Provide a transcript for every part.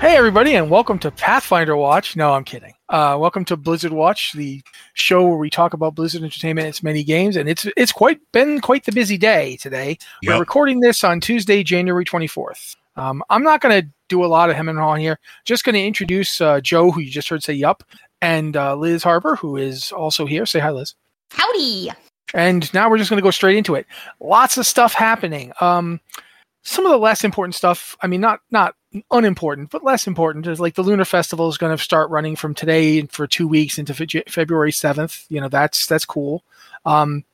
Hey, everybody, and welcome to Pathfinder Watch. No, I'm kidding. Uh, welcome to Blizzard Watch, the show where we talk about Blizzard Entertainment and its many games. And it's it's quite been quite the busy day today. Yep. We're recording this on Tuesday, January 24th. Um, I'm not going to do a lot of him and haw here. Just going to introduce uh, Joe, who you just heard say yup, and uh, Liz Harper, who is also here. Say hi, Liz. Howdy. And now we're just going to go straight into it. Lots of stuff happening. Um, some of the less important stuff. I mean, not not unimportant, but less important is like the Lunar Festival is going to start running from today for two weeks into Fe- February seventh. You know, that's that's cool. Um,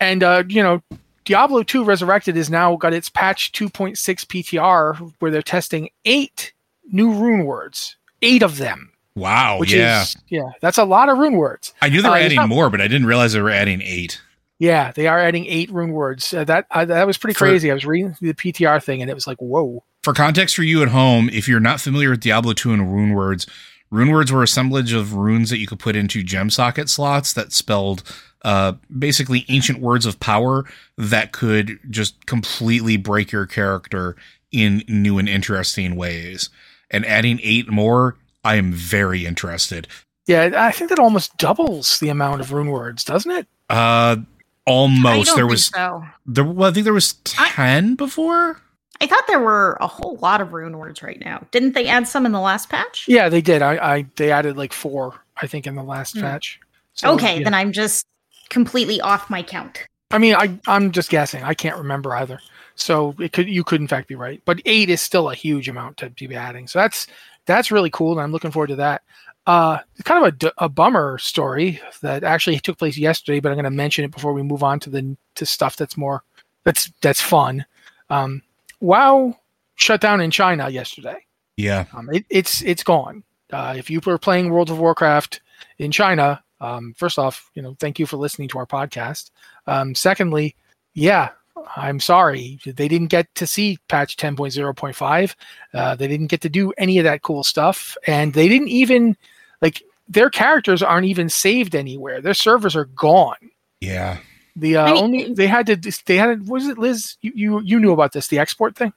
and uh, you know, Diablo two Resurrected is now got its patch two point six PTR where they're testing eight new rune words, eight of them. Wow. Which yeah. is yeah, that's a lot of rune words. I knew they were Uh, adding not- more, but I didn't realize they were adding eight. Yeah, they are adding eight rune words. Uh, that uh, that was pretty For- crazy. I was reading the PTR thing and it was like, whoa. For context for you at home, if you're not familiar with Diablo 2 and rune words, rune words were assemblage of runes that you could put into gem socket slots that spelled uh, basically ancient words of power that could just completely break your character in new and interesting ways. And adding eight more, I am very interested. Yeah, I think that almost doubles the amount of rune words, doesn't it? Uh, I almost. don't There think was so. there. Well, I think there was I- ten before. I thought there were a whole lot of rune words right now. Didn't they add some in the last patch? Yeah, they did. I, I they added like four, I think, in the last Hmm. patch. So, okay, yeah. then I'm just completely off my count. I mean, I I'm just guessing. I can't remember either. So it could you could in fact be right, but eight is still a huge amount to be adding. So that's that's really cool, and I'm looking forward to that. Uh, kind of a, a bummer story that actually took place yesterday, but I'm going to mention it before we move on to the to stuff that's more that's that's fun. Um, WoW shut down in China yesterday. Yeah. Um, it, it's it's gone. Uh, if you were playing World of Warcraft in China, um, first off, you know, thank you for listening to our podcast. Um, secondly, yeah, I'm sorry they didn't get to see patch 10.0.5. Uh, they didn't get to do any of that cool stuff, and they didn't even like their characters aren't even saved anywhere. Their servers are gone. Yeah. The uh, I mean- only they had to they had to, was it Liz? You, you you knew about this the export thing?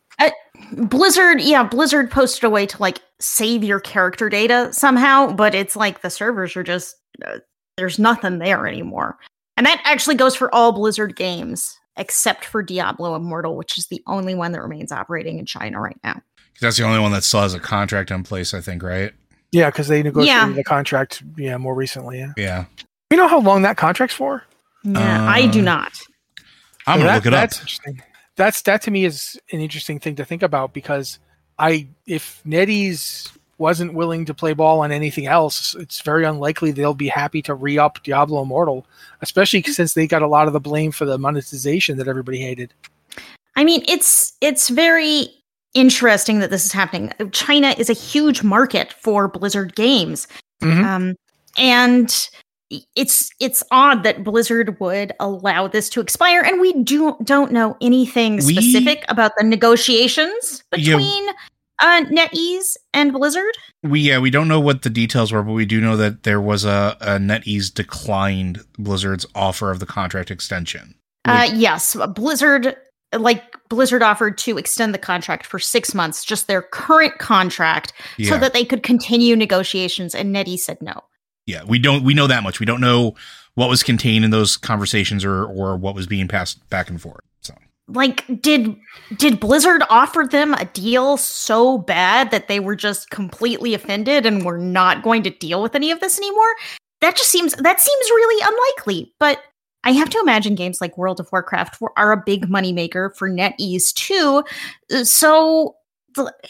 Blizzard, yeah, Blizzard posted a way to like save your character data somehow, but it's like the servers are just uh, there's nothing there anymore. And that actually goes for all Blizzard games except for Diablo Immortal, which is the only one that remains operating in China right now. That's the only one that still has a contract in place, I think, right? Yeah, because they negotiated Yeah. the contract. Yeah, more recently. Yeah. Yeah. You know how long that contract's for? Yeah, I do Uh, not. I'm So gonna that- look it up. that's Interesting. That's that to me is an interesting thing to think about because I if NetEase wasn't willing to play ball on anything else, it's very unlikely they'll be happy to re up Diablo Immortal, especially since they got a lot of the blame for the monetization that everybody hated. I mean, it's it's very interesting that this is happening. China is a huge market for Blizzard games. Mhm. Um, and it's it's odd that Blizzard would allow this to expire, and we do don't know anything We- specific about the negotiations Yeah. between uh, NetEase and Blizzard. We yeah, we don't know what the details were, but we do know that there was a, a NetEase declined Blizzard's offer of the contract extension. Uh, yes, Blizzard like Blizzard offered to extend the contract for six months, just their current contract, so that they could continue negotiations, and NetEase said no. Yeah, we don't we know that much. We don't know what was contained in those conversations or or what was being passed back and forth. So like did did blizzard offer them a deal so bad that they were just completely offended and were not going to deal with any of this anymore that just seems that seems really unlikely but i have to imagine games like world of warcraft are a big moneymaker for netease too so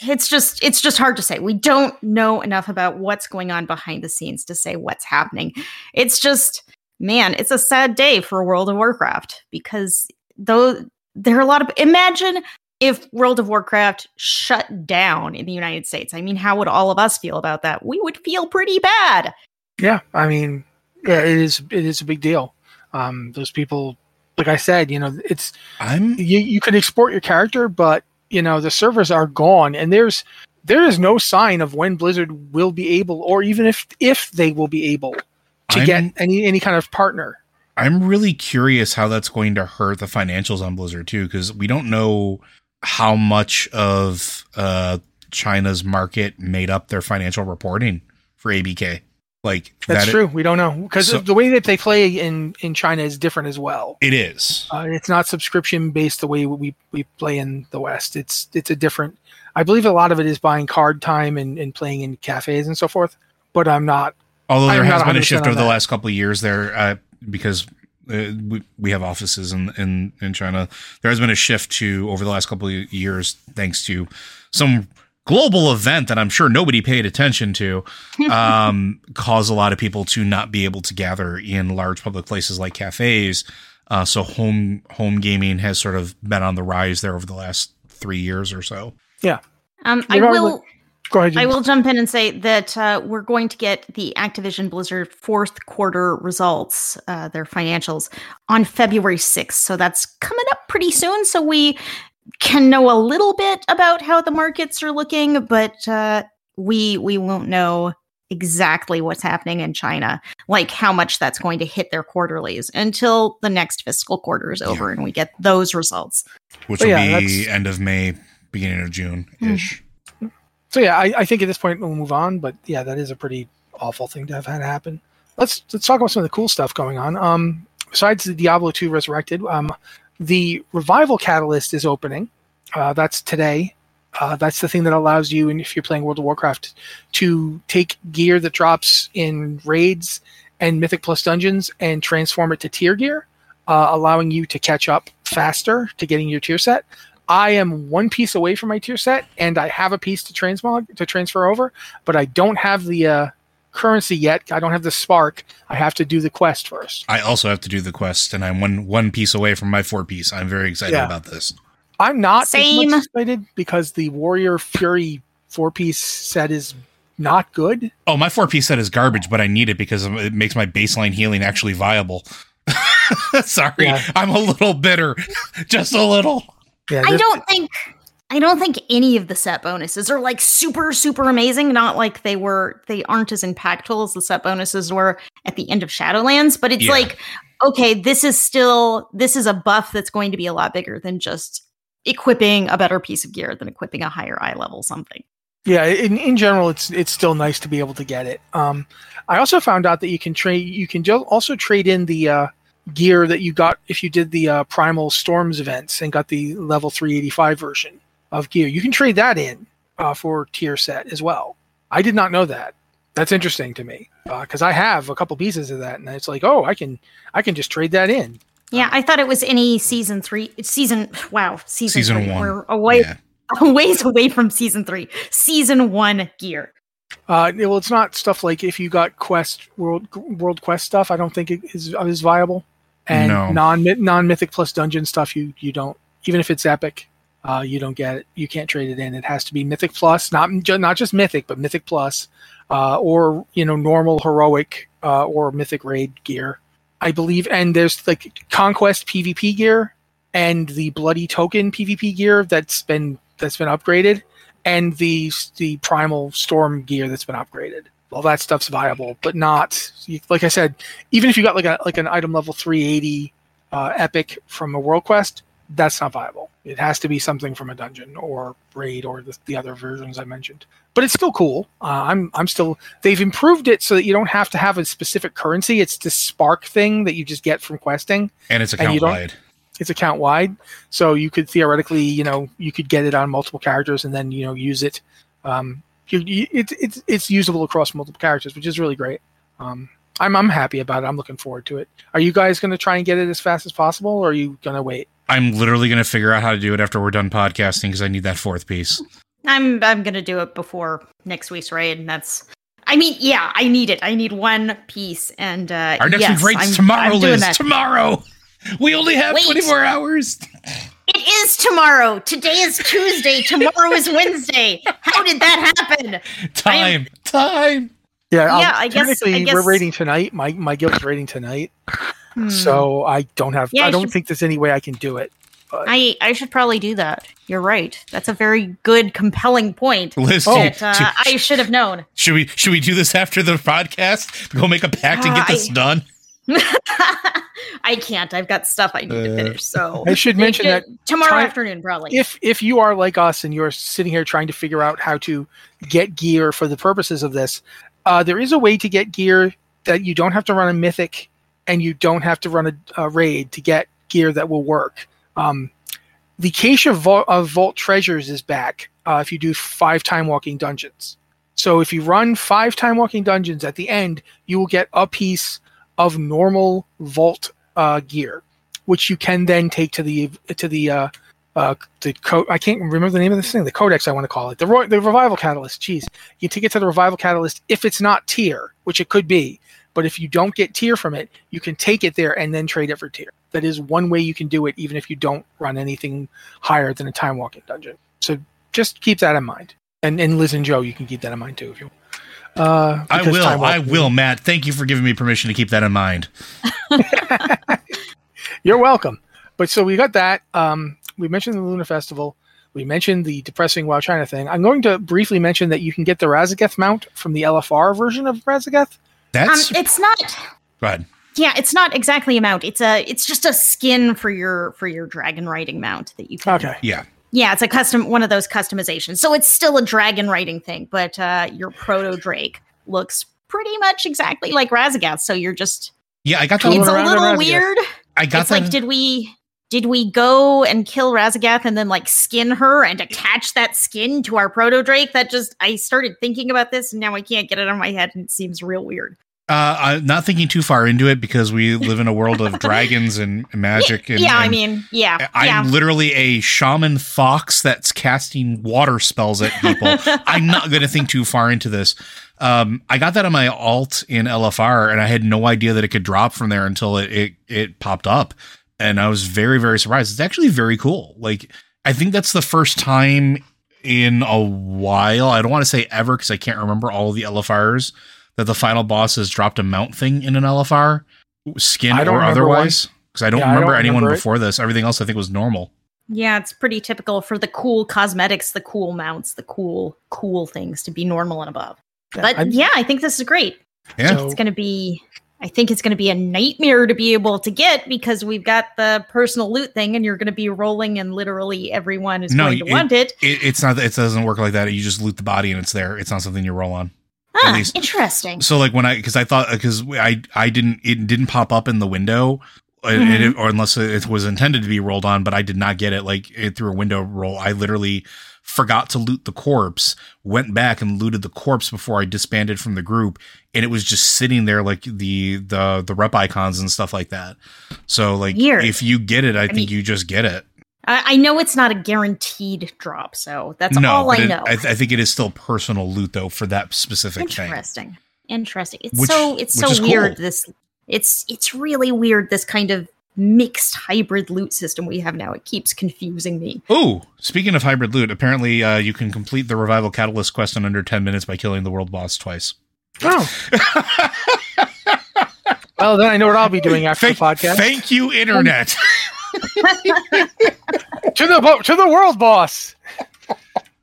it's just it's just hard to say we don't know enough about what's going on behind the scenes to say what's happening it's just man it's a sad day for world of warcraft because though there are a lot of imagine if World of Warcraft shut down in the United States. I mean, how would all of us feel about that? We would feel pretty bad. Yeah, I mean, yeah, it is it is a big deal. Um, those people, like I said, you know, it's I'm you you can export your character, but you know the servers are gone, and there's there is no sign of when Blizzard will be able, or even if if they will be able to I'm- get any any kind of partner. I'm really curious how that's going to hurt the financials on Blizzard too, because we don't know how much of uh, China's market made up their financial reporting for ABK. Like That's that true. we don't know because So- the way that they play in in China is different as well. It is. Uh, it's not subscription based the way we we play in the West. It's it's a different. I believe a lot of it is buying card time and, and playing in cafes and so forth. But I'm not. Although there I'm has been a shift over the last couple of years there, uh, because uh, we, we have offices in, in, in China. There has been a shift to over the last couple of years, thanks to some global event that I'm sure nobody paid attention to, um, cause a lot of people to not be able to gather in large public places like cafes. Uh, so home home gaming has sort of been on the rise there over the last three years or so. Yeah. Um, I Regardless- will. Go ahead. I will jump in and say that uh, we're going to get the Activision Blizzard fourth quarter results, uh, their financials, on February 6th. So that's coming up pretty soon. So we can know a little bit about how the markets are looking, but uh, we we won't know exactly what's happening in China, like how much that's going to hit their quarterlies until the next fiscal quarter is over and we get those results. Which But will yeah, be that's- end of May, beginning of June ish. So yeah, I, I think at this point we'll move on. But yeah, that is a pretty awful thing to have had happen. Let's let's talk about some of the cool stuff going on. Um, besides the Diablo 2 Resurrected, um, the Revival Catalyst is opening. Uh, that's today. Uh, that's the thing that allows you, and if you're playing World of Warcraft, to take gear that drops in raids and Mythic Plus dungeons and transform it to tier gear, uh, allowing you to catch up faster to getting your tier set. I am one piece away from my tier set, and I have a piece to transmog to transfer over, but I don't have the uh, currency yet. I don't have the spark. I have to do the quest first. I also have to do the quest, and I'm one one piece away from my four piece. I'm very excited Yeah. about this. I'm not as Same. much excited because the Warrior Fury four piece set is not good. Oh, my four piece set is garbage, but I need it because it makes my baseline healing actually viable. Sorry, Yeah. I'm a little bitter, just a little. Yeah, I don't think I don't think any of the set bonuses are like super super amazing. Not like they were they aren't as impactful as the set bonuses were at the end of Shadowlands, but it's Yeah. like okay, this is still this is a buff that's going to be a lot bigger than just equipping a better piece of gear than equipping a higher eye level something. Yeah, in, in general, it's it's still nice to be able to get it. Um, I also found out that you can trade you can jo- also trade in the uh, gear that you got if you did the uh, Primal Storms events and got the level 385 version of gear. You can trade that in uh, for tier set as well. I did not know that. That's interesting to me because I have a couple pieces of that, and it's like, oh, I can I can just trade that in. Yeah, I thought it was any season three season. Wow, season, Season three. one. We're away Yeah. a ways away from season three. Season one gear. Uh, well, it's not stuff like if you got quest world world quest stuff. I don't think it is is viable. And No. non non mythic plus dungeon stuff, you you don't even if it's epic. Uh, you don't get it. You can't trade it in. It has to be Mythic Plus, not not just Mythic, but Mythic Plus, uh, or you know normal heroic uh, or Mythic Raid gear. I believe, and there's like Conquest PvP gear and the Bloody Token PvP gear that's been that's been upgraded, and the the Primal Storm gear that's been upgraded. All that stuff's viable, but not like I said. Even if you got like a like an item level 380 uh, epic from a World Quest, that's not viable. It has to be something from a dungeon or raid or the, the other versions I mentioned. But it's still cool. Uh, I'm I'm still. They've improved it so that you don't have to have a specific currency. It's this spark thing that you just get from questing. And it's account don't- wide. It's account wide, so you could theoretically, you know, you could get it on multiple characters and then you know use it. Um, you, you, it's it's it's usable across multiple characters, which is really great. Um, I'm I'm happy about it. I'm looking forward to it. Are you guys going to try and get it as fast as possible, or are you going to wait? I'm literally going to figure out how to do it after we're done podcasting because I need that fourth piece. I'm I'm gonna do it before next week's raid, and that's. I mean, yeah, I need it. I need one piece, and uh, Our next yes, week's raid's I'm- tomorrow, I'm Liz. Tomorrow. We only have Wait. 24 hours. It is tomorrow. Today is Tuesday. Tomorrow is Wednesday. How did that happen? Time. Time. Yeah, Yeah, I guess- I guess- we're rating tonight. My my guild's rating tonight, Hmm. so I don't have. Yeah, I I don't should- think there's any way I can do it. I I should probably do that. You're right. That's a very good, compelling point Liz, Oh. that uh, do- I should have known. should we should we do this after the podcast? Go make a pact and get this I- done. I can't. I've got stuff I need to Uh, finish. So I should mention that tomorrow try- afternoon, probably. if if you are like us and you're sitting here trying to figure out how to get gear for the purposes of this, uh, there is a way to get gear that you don't have to run a mythic and you don't have to run a, a raid to get gear that will work. Um, the cache of Vault, of Vault treasures is back uh, if you do five time walking dungeons. So if you run five time walking dungeons at the end, you will get a piece of normal Vault uh, gear, which you can then take to the to the uh, uh, the I can't remember the name of this thing. The codex I want to call it. The ro- the revival catalyst. Jeez, you take it to the revival catalyst if it's not tier, which it could be. But if you don't get tier from it, you can take it there and then trade it for tier. That is one way you can do it, even if you don't run anything higher than a time walking dungeon. So just keep that in mind. And and Liz and Joe, you can keep that in mind too if you. Uh, I will. I will, Matt. Thank you for giving me permission to keep that in mind. You're welcome. But so we got that. Um, we mentioned the Lunar Festival. We mentioned the depressing WoW China thing. I'm going to briefly mention that you can get the Raszageth mount from the LFR version of Raszageth. Um, That's it's not. go ahead. Yeah, it's not exactly a mount. It's a. It's just a skin for your for your dragon riding mount that you can. Okay. Yeah. Yeah, it's a custom one of those customizations. So it's still a dragon riding thing, but uh, your proto drake looks pretty much exactly like Raszageth. So you're just. Yeah, I got Totally the It's a little weird. I got it's that. like did we did we go and kill Raszageth and then like skin her and attach that skin to our proto drake? That just I started thinking about this and now I can't get it on my head and it seems real weird. uh, I'm not thinking too far into it because we live in a world of dragons and magic. And, yeah, I mean, yeah, I'm yeah. literally a shaman fox that's casting water spells at people. I'm not going to think too far into this. Um, I got that on my alt in LFR, and I had no idea that it could drop from there until it it, it popped up, and I was very very surprised. It's actually very cool. Like I think that's the first time in a while. I don't want to say ever because I can't remember all of the LFRs that the final boss has dropped a mount thing in an LFR, skin I or otherwise. Because I don't Yeah, I remember don't anyone remember before this. Everything else I think was normal. Yeah, it's pretty typical for the cool cosmetics, the cool mounts, the cool, cool things to be normal and above. But I- yeah, I think this is great. Yeah. So- It's going to be, I think it's going to be a nightmare to be able to get because we've got the personal loot thing and you're going to be rolling and literally everyone is No, going to it- want it. It, it's not. It doesn't work like that. You just loot the body and it's there. It's not something you roll on. Ah, least- interesting. So like when I because I thought because I I didn't it didn't pop up in the window. Mm-hmm. and it- or unless it was intended to be rolled on, but I did not get it like it through a window roll. I literally forgot to loot the corpse, went back and looted the corpse before I disbanded from the group, and it was just sitting there like the the the rep icons and stuff like that. So like Weird. if you get it, I, think mean- you just get it. I, I know it's not a guaranteed drop, so that's no, all I it- know. I, th- I think it is still personal loot though for that specific thing. Interesting. Interesting. It's Which- so it's so cool. weird. This it's it's really weird. This kind of mixed hybrid loot system we have now. It keeps confusing me. Oh, speaking of hybrid loot, apparently uh, you can complete the revival catalyst quest in under 10 minutes by killing the world boss twice. Oh. well, then I know what I'll be doing after thank, the podcast. Thank you, Internet. to the to the world boss.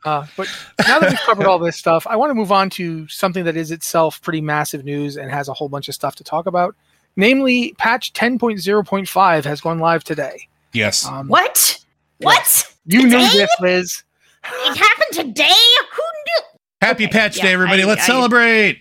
Uh, but now that we've covered all this stuff, I want to move on to something that is itself pretty massive news and has a whole bunch of stuff to talk about. Namely, patch 10.0.5 has gone live today. yes. Um, What? What? You knew this, Liz. It happened today? Who knew? Happy okay, patch yeah, day, everybody. I- Let's I- celebrate.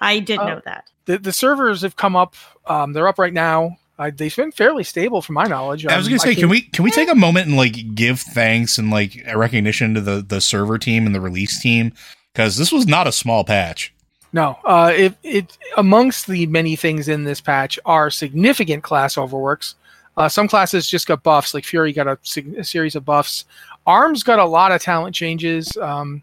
I did Oh. know that. The, the servers have come up. Um, they're up right now. Uh, they've been fairly stable, from my knowledge. I was Um, gonna say, think- can we can we take a moment and like give thanks and like a recognition to the the server team and the release team because this was not a small patch. No, uh, it, it amongst the many things in this patch are significant class overworks. Uh, some classes just got buffs, like Fury got a, a series of buffs. Arms got a lot of talent changes. Um,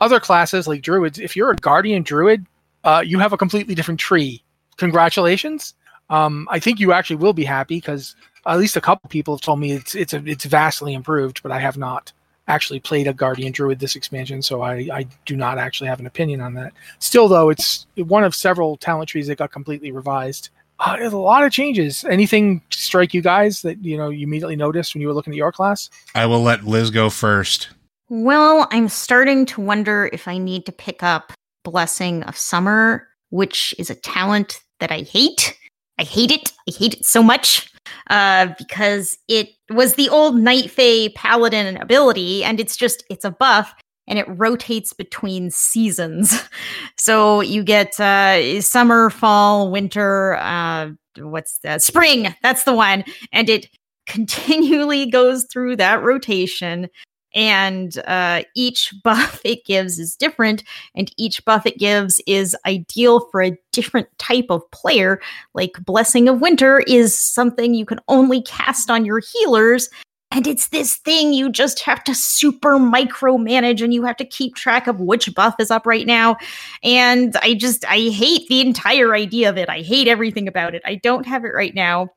other classes like Druids, if you're a Guardian Druid, uh, you have a completely different tree. Congratulations! Um, I think you actually will be happy because at least a couple people have told me it's it's a, it's vastly improved, but I have not actually played a Guardian Druid this expansion, so I, I do not actually have an opinion on that. Still, though, it's one of several talent trees that got completely revised. Uh, there's a lot of changes. Anything strike you guys that you know you immediately noticed when you were looking at your class? I will let Liz go first. Well, I'm starting to wonder if I need to pick up Blessing of Summer, which is a talent that I hate. I hate it. I hate it so much uh, because it was the old Night Fae Paladin ability, and it's just it's a buff, and it rotates between seasons. So you get uh, summer, fall, winter. Uh, what's that? Spring. That's the one, and it continually goes through that rotation and uh, each buff it gives is different and each buff it gives is ideal for a different type of player. Like blessing of winter is something you can only cast on your healers and it's this thing you just have to super micromanage and you have to keep track of which buff is up right now. And i just i hate the entire idea of it. I hate everything about it. I don't have it right now.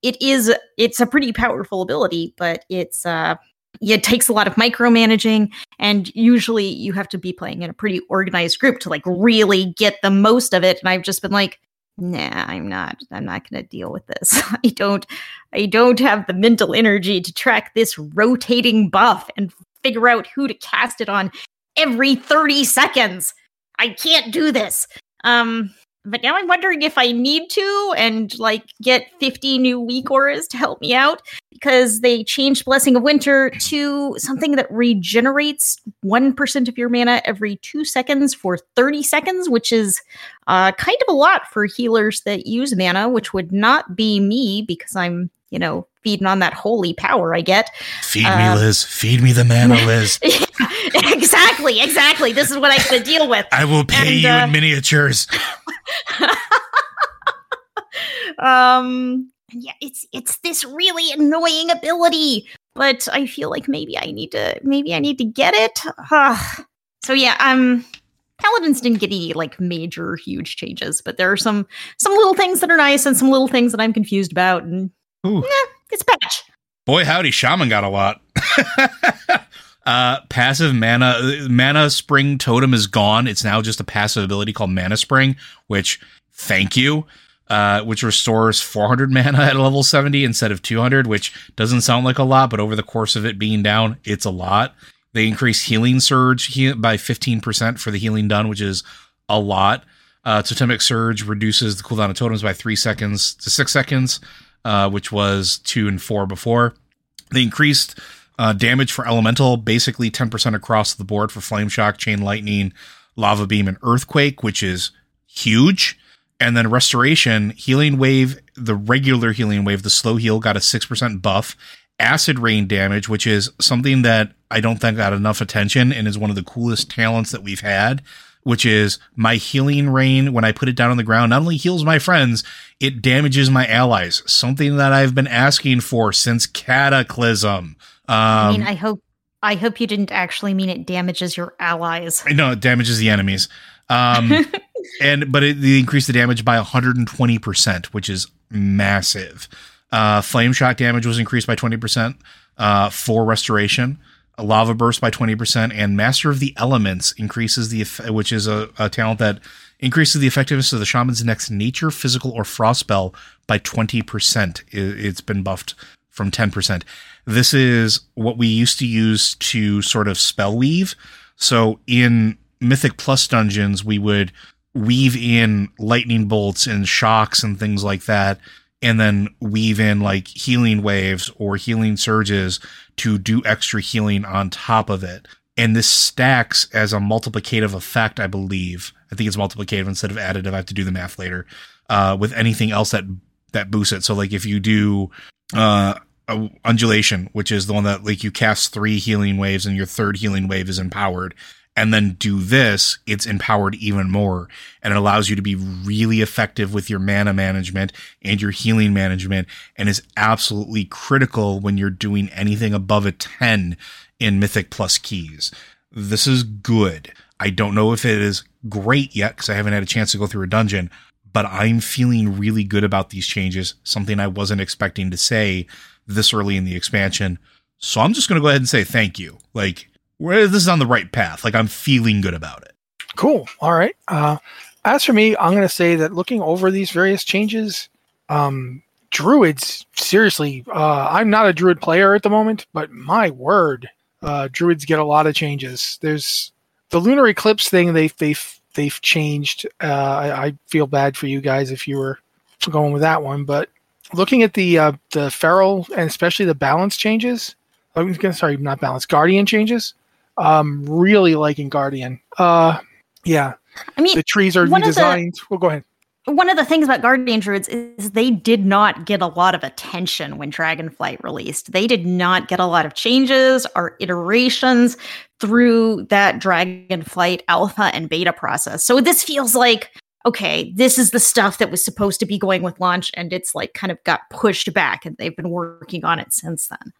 It is it's a pretty powerful ability but it's uh it takes a lot of micromanaging and usually you have to be playing in a pretty organized group to like really get the most of it and i've just been like nah i'm not i'm not going to deal with this. I don't i don't have the mental energy to track this rotating buff and figure out who to cast it on every 30 seconds. I can't do this. Um but now i'm wondering if i need to and like get 50 new weak auras to help me out because they changed Blessing of Winter to something that regenerates 1% of your mana every two seconds for 30 seconds, which is uh, kind of a lot for healers that use mana, which would not be me because I'm, you know, feeding on that holy power I get. Feed me, Uh, Liz. Feed me the mana, Liz. exactly, exactly. This is what I have to deal with. I will pay And, you uh, in miniatures. um yeah it's it's this really annoying ability but i feel like maybe i need to maybe i need to get it so yeah um paladins didn't get any like major huge changes but there are some some little things that are nice and some little things that i'm confused about and Ooh. eh, it's patch Boy, howdy, Shaman got a lot. uh, passive mana, mana spring totem is gone. It's now just a passive ability called Mana Spring, which, thank you, uh, which restores 400 mana at level 70 instead of 200, which doesn't sound like a lot, but over the course of it being down, it's a lot. They increase healing surge he- by 15% for the healing done, which is a lot. Uh, Totemic Surge reduces the cooldown of totems by three seconds to six seconds, uh, which was two and four before. They increased uh, damage for Elemental, basically 10% across the board for Flame Shock, Chain Lightning, Lava Beam, and Earthquake, which is huge. And then Restoration, Healing Wave, the regular Healing Wave, the slow heal got a 6% buff. Acid Rain damage, which is something that I don't think got enough attention and is one of the coolest talents that we've had which is my healing rain when I put it down on the ground not only heals my friends, it damages my allies. Something that I've been asking for since Cataclysm. Um, i mean i hope i hope you didn't actually mean it damages your allies no, it damages the enemies. Um, and but it they increased the damage by 120%, which is massive. Uh, Flame Shock damage was increased by 20% uh, for restoration. A lava burst by 20%, and Master of the Elements increases the, eff- which is a, a talent that increases the effectiveness of the shaman's next nature, physical, or frost spell by 20%. It, it's been buffed from 10%. This is what we used to use to sort of spell weave. So in Mythic Plus dungeons, we would weave in lightning bolts and shocks and things like that, and then weave in like healing waves or healing surges to do extra healing on top of it. And this stacks as a multiplicative effect, I believe. I think it's multiplicative instead of additive. I have to do the math later. Uh, with anything else that that boosts it. So like if you do uh undulation, which is the one that like you cast three healing waves and your third healing wave is empowered, and then do this, it's empowered even more. And it allows you to be really effective with your mana management and your healing management and is absolutely critical when you're doing anything above a 10 in Mythic Plus keys. This is good. I don't know if it is great yet because I haven't had a chance to go through a dungeon, but I'm feeling really good about these changes, something I wasn't expecting to say this early in the expansion. So I'm just going to go ahead and say thank you. Like, this is on the right path. Like, I'm feeling good about it. Cool. All right. Uh, as for me, I'm going to say that looking over these various changes, um, druids, seriously, uh, I'm not a druid player at the moment, but my word, uh, druids get a lot of changes. There's the lunar eclipse thing. They've they've they've changed. Uh, I, I feel bad for you guys if you were going with that one, but looking at the uh, the feral and especially the balance changes. I'm sorry, not balance, guardian changes. Um, really liking guardian. Uh, yeah, I mean, the trees are of the- well, go ahead. one of the things about Guardian Druids is they did not get a lot of attention when Dragonflight released. They did not get a lot of changes or iterations through that Dragonflight alpha and beta process. So this feels like, okay, this is the stuff that was supposed to be going with launch, and it's like kind of got pushed back, and they've been working on it since then.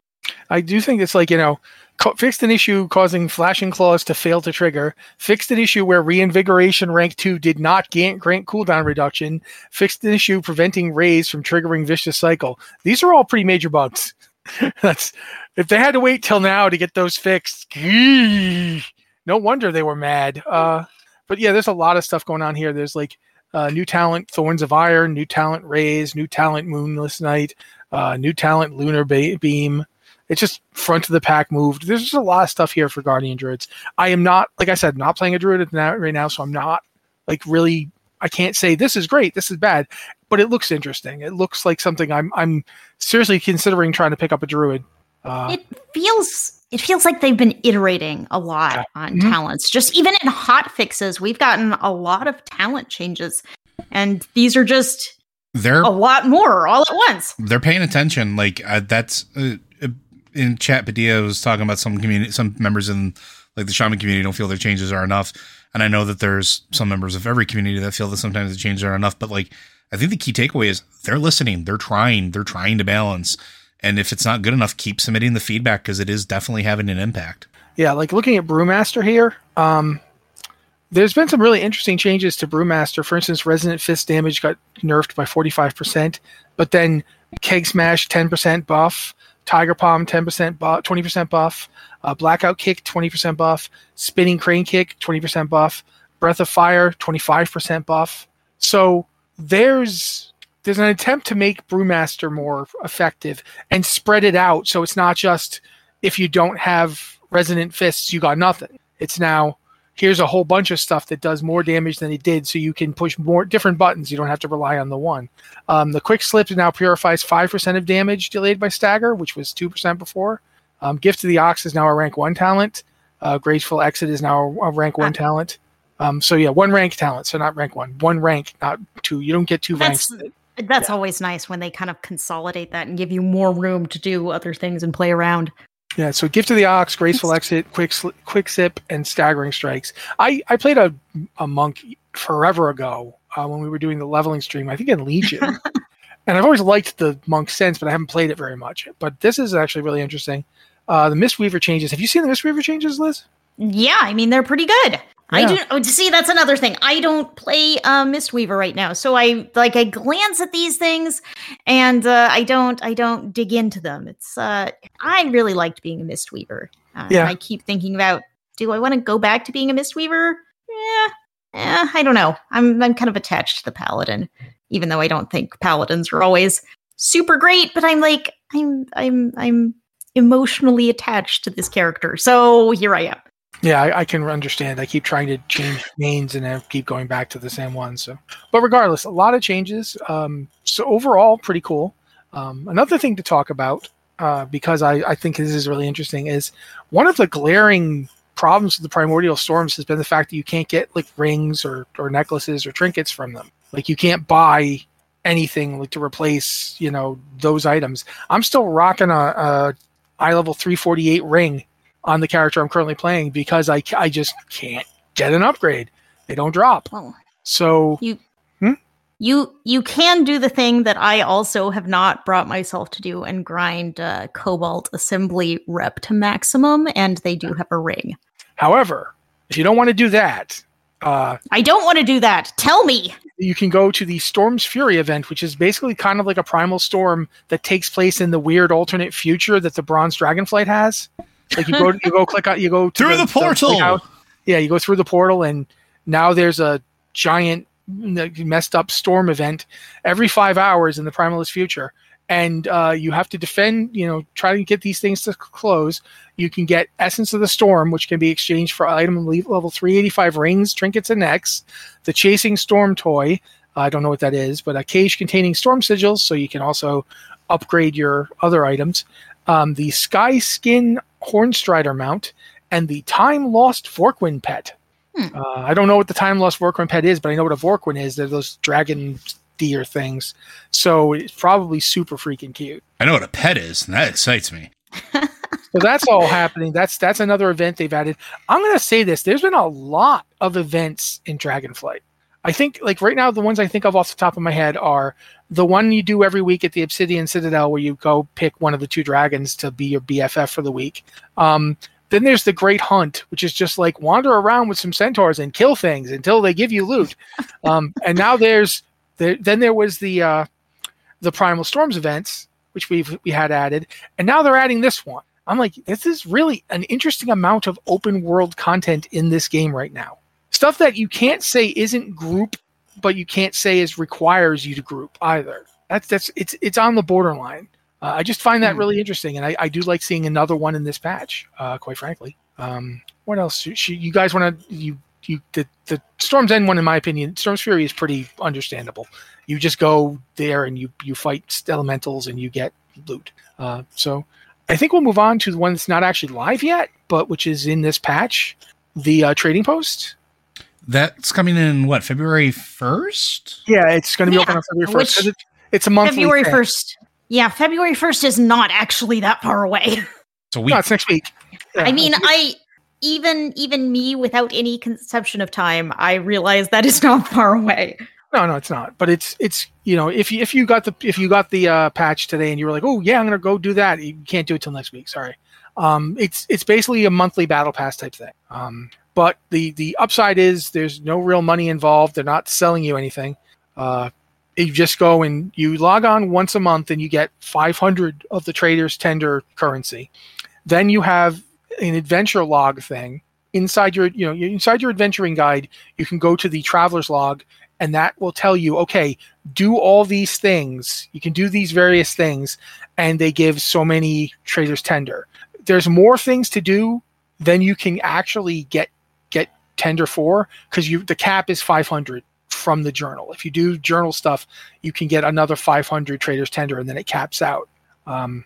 I do think it's like you know, co- fixed an issue causing flashing claws to fail to trigger. Fixed an issue where reinvigoration rank two did not grant, grant cooldown reduction. Fixed an issue preventing Raze from triggering vicious cycle. These are all pretty major bugs. That's if they had to wait till now to get those fixed. gee, No wonder they were mad. Uh, but yeah, there's a lot of stuff going on here. There's like uh, new talent, Thorns of Iron, new talent, Raze, new talent, Moonless Night, uh, new talent, Lunar ba- Beam. It's just front of the pack moved. There's just a lot of stuff here for Guardian Druids. I am not, like I said, not playing a Druid right now, so I'm not like really. I can't say this is great, this is bad, but it looks interesting. It looks like something I'm I'm seriously considering trying to pick up a Druid. Uh, it feels it feels like they've been iterating a lot Yeah. on Mhm. talents. Just even in hot fixes, we've gotten a lot of talent changes, and these are just They're a lot more all at once. they're paying attention. Like uh, that's uh, in chat. Padilla was talking about some community, some members in like the shaman community don't feel their changes are enough, and I know that there's some members of every community that feel that sometimes the changes are enough. But like, I think the key takeaway is they're listening, they're trying, they're trying to balance, and if it's not good enough, keep submitting the feedback because it is definitely having an impact. Yeah, like looking at Brewmaster here, um, there's been some really interesting changes to Brewmaster. For instance, Resonant Fist damage got nerfed by 45%, but then Keg Smash 10% buff, Tiger Palm 10% buff, 20% buff, uh, Blackout Kick 20% buff, Spinning Crane Kick 20% buff, Breath of Fire 25% buff. So there's there's an attempt to make Brewmaster more effective and spread it out so it's not just if you don't have resonant fists, you got nothing. It's now here's a whole bunch of stuff that does more damage than it did, so you can push more different buttons. You don't have to rely on the one. Um, the Quick Sip now purifies five percent of damage delayed by stagger, which was two percent before. Um, Gift of the Ox is now a rank one talent. Uh, Graceful Exit is now a, rank one talent. Um, so yeah, one rank talent, so not rank one. One rank, not two. You don't get two That's ranks. that's always nice when they kind of consolidate that and give you more room to do other things and play around. Yeah, so Gift of the Ox, Graceful Exit, Quick Quick Sip, and Staggering Strikes. I, I played a, a monk forever ago uh, when we were doing the leveling stream, I think in Legion. and I've always liked the monk since, but I haven't played it very much. But this is actually really interesting. Uh, the Mistweaver changes. Have you seen the Mistweaver changes, Liz? Yeah, I mean they're pretty good. I do oh, see that's another thing. I don't play uh, Mistweaver right now, so I like I glance at these things, and uh, I don't I don't dig into them. It's uh, I really liked being a Mistweaver. Uh, Yeah. I keep thinking about do I want to go back to being a Mistweaver? Yeah, eh, I don't know. I'm I'm kind of attached to the Paladin, even though I don't think Paladins are always super great. But I'm like I'm I'm I'm emotionally attached to this character, so here I am. Yeah, I, I can understand. I keep trying to change names and I keep going back to the same one. So, but regardless, a lot of changes. Um, so overall, pretty cool. Um, another thing to talk about, uh, because I, I think this is really interesting, is one of the glaring problems with the primordial storms has been the fact that you can't get like rings or or necklaces or trinkets from them. Like you can't buy anything like to replace you know those items. I'm still rocking a, level 348 ring on the character I'm currently playing because I, I just can't get an upgrade. They don't drop. Well, So you Hmm? you you can do the thing that I also have not brought myself to do and grind uh, Cobalt Assembly rep to maximum, and they do have a ring. however, if you don't want to do that, uh, I don't want to do that. Tell me. you can go to the Storm's Fury event, which is basically kind of like a primal storm that takes place in the weird alternate future that the Bronze Dragonflight has. Like you go, you go click on, you go Through the portal! click yeah, you go through the portal, and now there's a giant messed up storm event every five hours in the Primalist future, and uh, you have to defend. You know, try to get these things to close. You can get Essence of the Storm, which can be exchanged for item level 385 rings, trinkets, and necks. The Chasing Storm toy. I don't know what that is, but a cage containing storm sigils, so you can also upgrade your other items. Um, the Sky Skin Hornstrider mount and the Time Lost Vorquin pet. Hmm. Uh, I don't know what the Time Lost Vorquin pet is, but I know what a Vorquin is. They're those dragon deer things. So it's probably super freaking cute. I know what a pet is, and that excites me. So that's all happening. That's that's another event they've added. I'm gonna say this: there's been a lot of events in Dragonflight. I think, like right now, the ones I think of off the top of my head are the one you do every week at the Obsidian Citadel, where you go pick one of the two dragons to be your BFF for the week. Um, then there's the Great Hunt, which is just like wander around with some centaurs and kill things until they give you loot. Um, and now there's there, then there was the uh, the Primal Storms events, which we've we had added, and now they're adding this one. I'm like, this is really an interesting amount of open world content in this game right now. Stuff that you can't say isn't group, but you can't say is requires you to group either. That's that's it's it's on the borderline. Uh, I just find that Hmm. really interesting, and I, I do like seeing another one in this patch. Uh, quite frankly, um, what else? Sh- You guys want to you you the the Storm's End one, in my opinion, Storm's Fury is pretty understandable. You just go there and you you fight elementals and you get loot. Uh, so I think we'll move on to the one that's not actually live yet, but which is in this patch, the uh, trading post. That's coming in what February first? Yeah, it's going to be Yeah, open on February first. first. 'cause It's, it's a month. February first. Yeah, February first is not actually that far away. So we No, it's next week. Yeah, I mean, it's- I even even me without any conception of time, I realize that is not far away. No, no, it's not. But it's it's you know if you if you got the if you got the uh, patch today and you were like, oh yeah, I'm gonna go do that. You can't do it till next week. Sorry. Um, it's it's basically a monthly battle pass type thing. Um, but the the upside is there's no real money involved. They're not selling you anything. Uh, you just go and you log on once a month and you get 500 of the trader's tender currency. Then you have an adventure log thing inside your you know inside your adventuring guide. You can go to the traveler's log and that will tell you okay do all these things you can do these various things and they give so many traders tender there's more things to do than you can actually get get tender for because you the cap is 500 from the journal if you do journal stuff you can get another 500 traders tender and then it caps out um,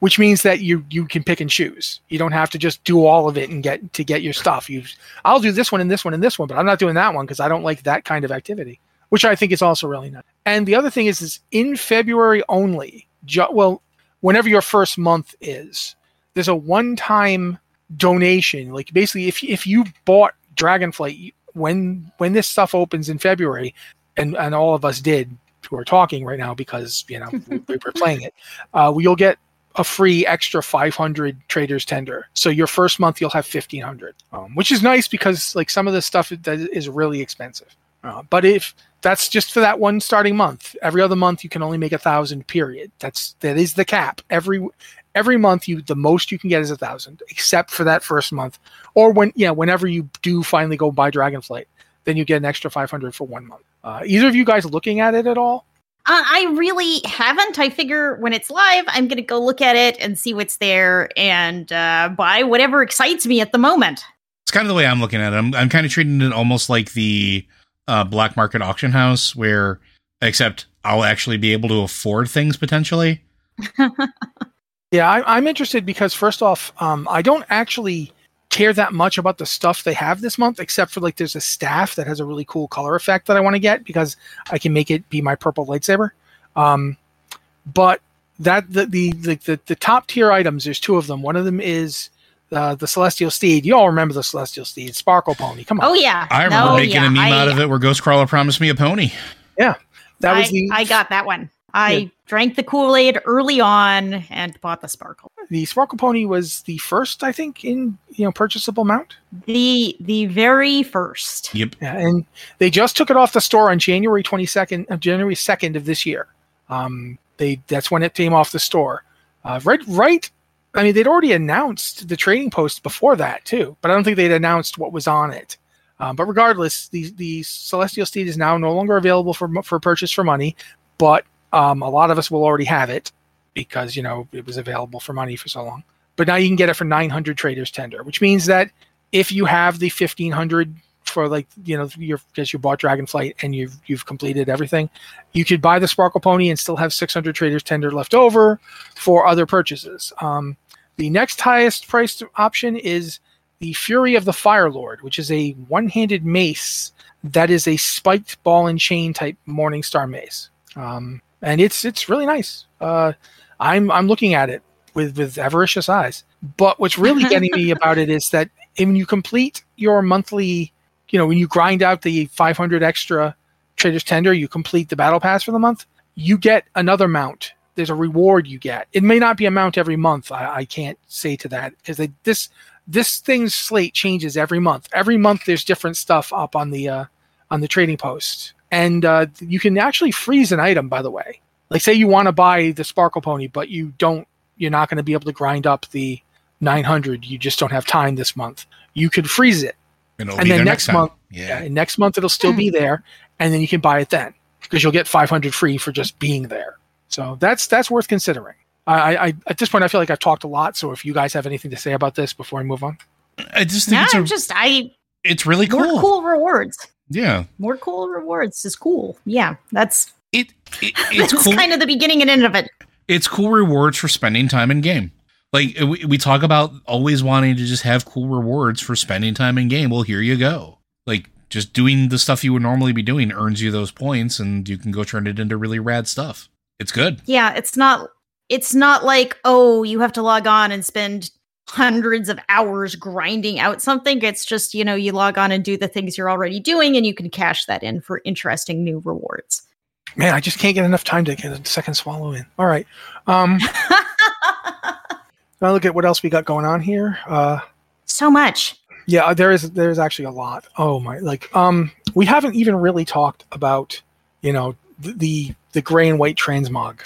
which means that you you can pick and choose you don't have to just do all of it and get to get your stuff you I'll do this one and this one and this one, but I'm not doing that one because I don't like that kind of activity, which I think is also really nice. And the other thing is, is in February only. Ju- well, whenever your first month is, there's a one-time donation. Like basically, if if you bought Dragonflight when when this stuff opens in February, and and all of us did who are talking right now because you know we, we're playing it, uh, you'll get a free extra 500 traders tender. So your first month you'll have 1500, um, which is nice because like some of the stuff that is really expensive. Uh, but if that's just for that one starting month, every other month you can only make a thousand. Period. That's that is the cap. Every every month you the most you can get is a thousand, except for that first month, or when yeah whenever you do finally go buy Dragonflight, then you get an extra 500 for one month. Uh, either of you guys looking at it at all? Uh, I really haven't. I figure when it's live, I'm going to go look at it and see what's there and uh, buy whatever excites me at the moment. It's kind of the way I'm looking at it. I'm, I'm kind of treating it almost like the uh, black market auction house, where except I'll actually be able to afford things potentially. yeah, I, am interested because first off, um, I don't actually care that much about the stuff they have this month, except for like there's a staff that has a really cool color effect that I want to get because I can make it be my purple lightsaber. Um, but that the, the the, the the top tier items, there's two of them. One of them is uh, the Celestial Steed. You all remember the Celestial Steed, Sparkle Pony. Come on. Oh yeah, I remember no, making yeah. a meme I, out of it where Ghostcrawler promised me a pony. Yeah, that was I, the. I got that one. I yeah. drank the Kool Aid early on and bought the Sparkle. The Sparkle Pony was the first, I think, in you know purchasable mount. The the very first. Yep. Yeah, and they just took it off the store on January twenty second, uh, January second of this year. Um, they that's when it came off the store. Uh, right, right. I mean, they'd already announced the trading post before that too, but I don't think they'd announced what was on it. Um, but regardless, the the Celestial Steed is now no longer available for for purchase for money, but um, a lot of us will already have it because you know it was available for money for so long. But now you can get it for 900 traders tender, which means that if you have the 1500 for like you know your because you bought Dragonflight and you've you've completed everything, you could buy the Sparkle Pony and still have 600 traders tender left over for other purchases. Um, the next highest priced option is the Fury of the Fire Lord, which is a one-handed mace that is a spiked ball and chain type Morningstar mace. Um, and it's it's really nice. Uh, I'm I'm looking at it with with avaricious eyes. But what's really getting me about it is that when you complete your monthly, you know, when you grind out the 500 extra traders tender, you complete the battle pass for the month. You get another mount. There's a reward you get. It may not be a mount every month. I, I can't say to that because this this thing's slate changes every month. Every month there's different stuff up on the uh, on the trading post and uh, you can actually freeze an item by the way like say you want to buy the sparkle pony but you don't you're not going to be able to grind up the 900 you just don't have time this month you could freeze it and, and then next, next month yeah. yeah next month it'll still be hmm. there and then you can buy it then because you'll get 500 free for just being there so that's that's worth considering I, I at this point i feel like i've talked a lot so if you guys have anything to say about this before i move on i just think no, it's a, just i it's really cool more cool rewards yeah. More cool rewards is cool. Yeah. That's it, it it's that's cool. kind of the beginning and end of it. It's cool rewards for spending time in game. Like we, we talk about always wanting to just have cool rewards for spending time in game. Well, here you go. Like just doing the stuff you would normally be doing earns you those points and you can go turn it into really rad stuff. It's good. Yeah, it's not it's not like, oh, you have to log on and spend hundreds of hours grinding out something. It's just, you know, you log on and do the things you're already doing and you can cash that in for interesting new rewards. Man, I just can't get enough time to get a second swallow in. All right. Um now look at what else we got going on here. Uh so much. Yeah, there is there's actually a lot. Oh my like um we haven't even really talked about, you know, the the, the gray and white transmog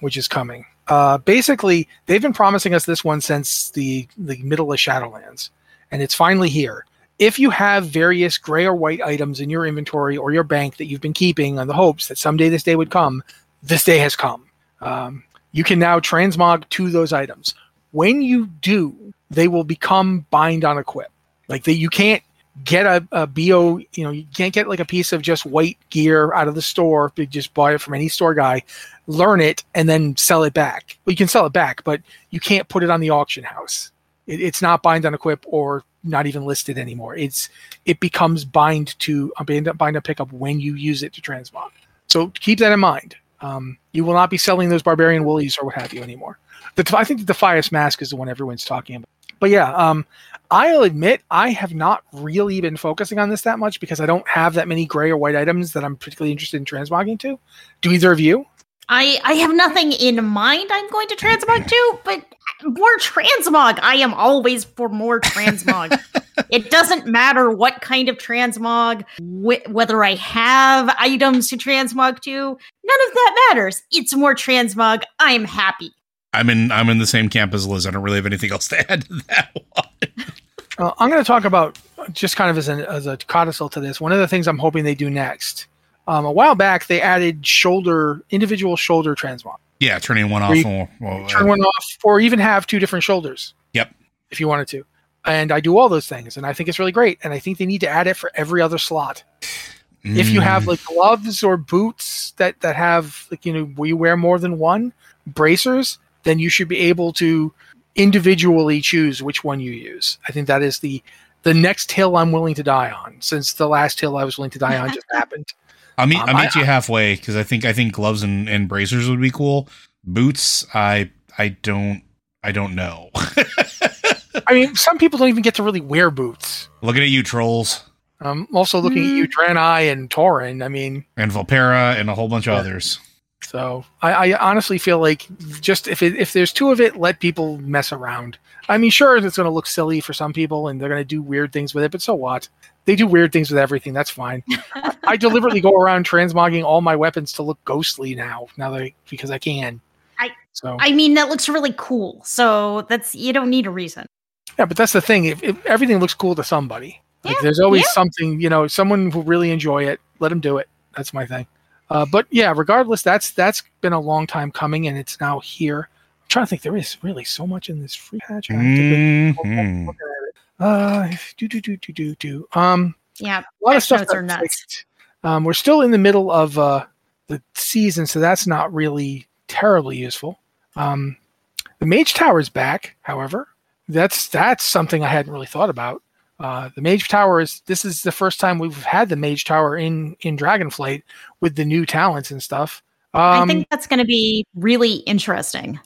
which is coming uh, basically they've been promising us this one since the the middle of Shadowlands, and it's finally here. If you have various gray or white items in your inventory or your bank that you've been keeping on the hopes that someday this day would come, this day has come. Um, you can now transmog to those items. When you do, they will become bind on equip. Like that, you can't get a, a bo you know you can't get like a piece of just white gear out of the store you just buy it from any store guy learn it and then sell it back. Well you can sell it back but you can't put it on the auction house. It, it's not bind on equip or not even listed anymore. It's it becomes bind to uh, bind, bind on pickup when you use it to transmog. So keep that in mind. Um, you will not be selling those barbarian woolies or what have you anymore the, i think the defias mask is the one everyone's talking about but yeah um, I'll admit I have not really been focusing on this that much because I don't have that many gray or white items that I'm particularly interested in transmogging to. Do either of you? I I have nothing in mind. I'm going to transmog to, but more transmog. I am always for more transmog. it doesn't matter what kind of transmog, wh- whether I have items to transmog to. None of that matters. It's more transmog. I'm happy. I'm in I'm in the same camp as Liz. I don't really have anything else to add to that one. Uh, I'm going to talk about just kind of as, an, as a codicil to this. One of the things I'm hoping they do next. Um, a while back, they added shoulder individual shoulder transmog. Yeah, turning one off. You well, Turn one off, or even have two different shoulders. Yep. If you wanted to, and I do all those things, and I think it's really great. And I think they need to add it for every other slot. If you have mm, like gloves or boots that that have like you know we wear more than one bracers, then you should be able to individually choose which one you use. I think that is the the next hill I'm willing to die on, since the last hill I was willing to die on just happened. I'll meet um, I'll I- meet you halfway because I think I think gloves and, and bracers would be cool. Boots, I I don't I don't know. I mean, some people don't even get to really wear boots. Looking at you, trolls, Um, also looking at you, Draenei and Tauren. I mean, and Volpera, and a whole bunch of Yeah. others. So I, I honestly feel like just if it, if there's two of it, let people mess around. I mean, sure, it's going to look silly for some people, and they're going to do weird things with it, but so what? They do weird things with everything. That's fine. I deliberately go around transmogging all my weapons to look ghostly now, now that I, because I can. I- so I mean, that looks really cool. So that's you don't need a reason. Yeah, but that's the thing. If, if everything looks cool to somebody, like Yeah, there's always yeah. something, you know, someone will really enjoy it, let them do it. That's my thing. Uh, but yeah, regardless, that's that's been a long time coming, and it's now here. I'm trying to think. There is really so much in this free patch. I have to go- Mhm. look at it. Uh, do do do do do do. Um, Yeah, a lot of stuff are that's nuts. fixed. Um, we're still in the middle of uh, the season, so that's not really terribly useful. Um, the Mage Tower is back, however. That's that's something I hadn't really thought about. Uh, the Mage Tower is this is the first time we've had the Mage Tower in in Dragonflight with the new talents and stuff. Um, I think that's going to be really interesting.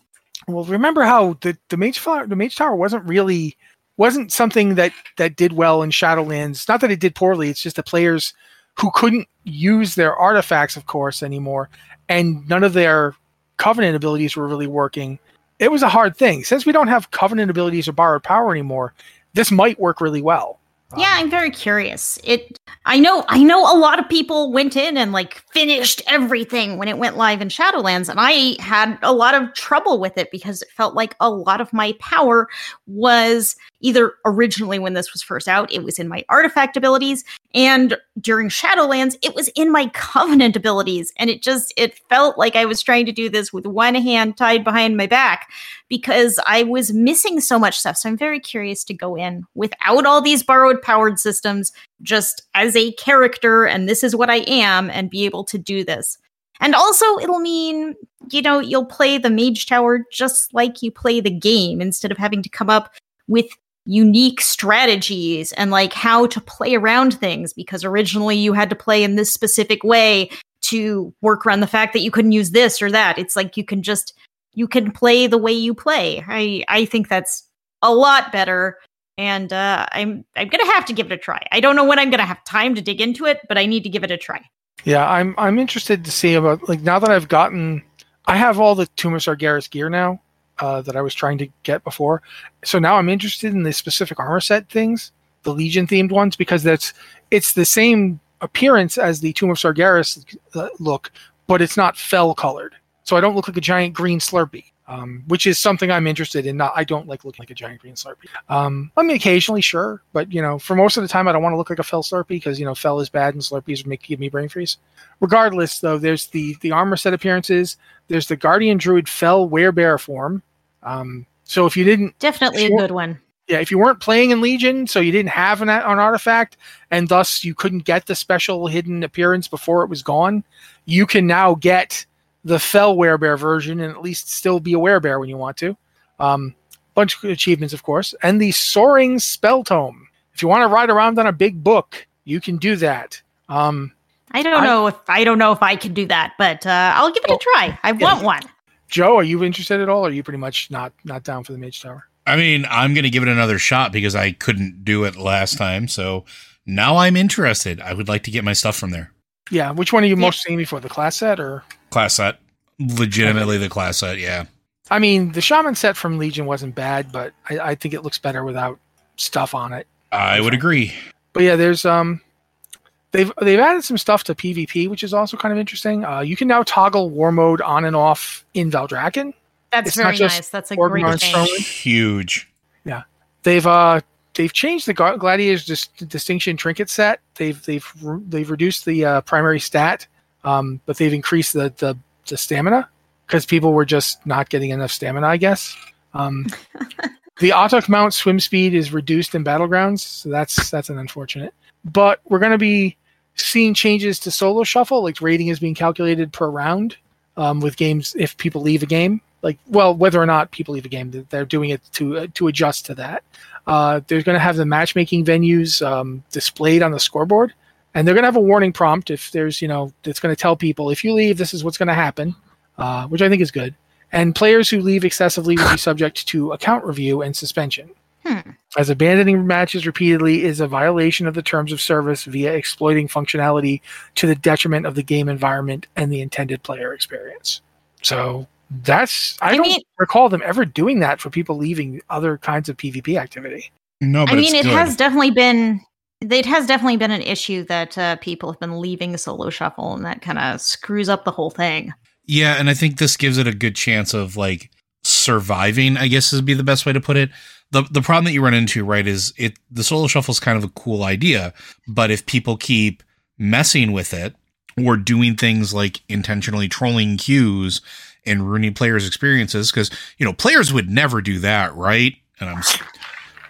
well, remember how the the mage Flower, the mage tower wasn't really wasn't something that that did well in Shadowlands. Not that it did poorly. It's just the players who couldn't use their artifacts, of course, anymore, and none of their covenant abilities were really working. It was a hard thing. Since we don't have covenant abilities or borrowed power anymore, this might work really well. Yeah, I'm very curious. It I know I know a lot of people went in and like finished everything when it went live in Shadowlands and I had a lot of trouble with it because it felt like a lot of my power was either originally when this was first out it was in my artifact abilities and during Shadowlands it was in my covenant abilities and it just it felt like I was trying to do this with one hand tied behind my back because I was missing so much stuff. So I'm very curious to go in without all these borrowed powered systems, just as a character, and this is what I am, and be able to do this. And also, it'll mean, you know, you'll play the Mage Tower just like you play the game instead of having to come up with unique strategies and like how to play around things because originally you had to play in this specific way to work around the fact that you couldn't use this or that. It's like you can just you can play the way you play. I I think that's a lot better, and uh, I'm I'm gonna have to give it a try. I don't know when I'm gonna have time to dig into it, but I need to give it a try. Yeah, I'm I'm interested to see about like now that I've gotten I have all the Tomb of Sargeras gear now uh, that I was trying to get before. So now I'm interested in the specific armor set things, the Legion themed ones, because that's it's the same appearance as the Tomb of Sargeras uh, look, but it's not fel colored. So I don't look like a giant green Slurpee. Um, which is something I'm interested in. Not, I don't like looking like a giant green Slurpee. Um, I mean, occasionally, sure, but you know, for most of the time, I don't want to look like a fel Slurpee because you know, fel is bad and Slurpees make give me brain freeze. Regardless, though, there's the the armor set appearances. There's the Guardian Druid fel werebear form. Um, so if you didn't Definitely a good one. yeah, if you weren't playing in Legion, so you didn't have an, an artifact, and thus you couldn't get the special hidden appearance before it was gone, you can now get the Fel Werebear version and at least still be a Werebear when you want to. Um, bunch of achievements, of course, and the Soaring Spell Tome. If you want to ride around on a big book, you can do that. Um, I don't I- know if I don't know if I can do that, but uh, I'll give it Oh, a try. I want one. Joe, are you interested at all? Or are you pretty much not not down for the Mage Tower? I mean, I'm going to give it another shot because I couldn't do it last time. So now I'm interested. I would like to get my stuff from there. Yeah, which one are you Yeah. most aiming for, the class set or? Class set. legitimately the class set. Yeah. I mean, the shaman set from Legion wasn't bad, but I, I think it looks better without stuff on it. I would agree. But yeah, there's um, they've they've added some stuff to PvP, which is also kind of interesting. Uh, you can now toggle war mode on and off in Valdrakken. That's It's very nice. That's a Orgrimmar great and thing. Huge. Yeah. They've uh they've changed the Gladiator's dis- distinction trinket set. They've they've they've reduced the uh, primary stat, um, but they've increased the the, the stamina because people were just not getting enough stamina, I guess. Um, the auto mount swim speed is reduced in battlegrounds, so that's that's an unfortunate. But we're going to be seeing changes to solo shuffle, like rating is being calculated per round um, with games if people leave a game. Like, well, whether or not people leave a game, they're- they're doing it to uh, to adjust to that. Uh, they're going to have the matchmaking venues um, displayed on the scoreboard, and they're going to have a warning prompt if there's, you know, that's going to tell people if you leave, this is what's going to happen, uh, which I think is good. And players who leave excessively will be subject to account review and suspension. Hmm. As abandoning matches repeatedly is a violation of the terms of service via exploiting functionality to the detriment of the game environment and the intended player experience. So that's I, I don't mean- recall them ever doing that for people leaving other kinds of PvP activity. No, but I mean, it's it good. has definitely been. It has definitely been an issue that uh, people have been leaving solo shuffle, and that kind of screws up the whole thing. Yeah, and I think this gives it a good chance of like surviving, I guess would be the best way to put it. The the problem that you run into, right, is it the solo shuffle is kind of a cool idea, but if people keep messing with it or doing things like intentionally trolling queues and ruining players' experiences, because you know, players would never do that, right? And I'm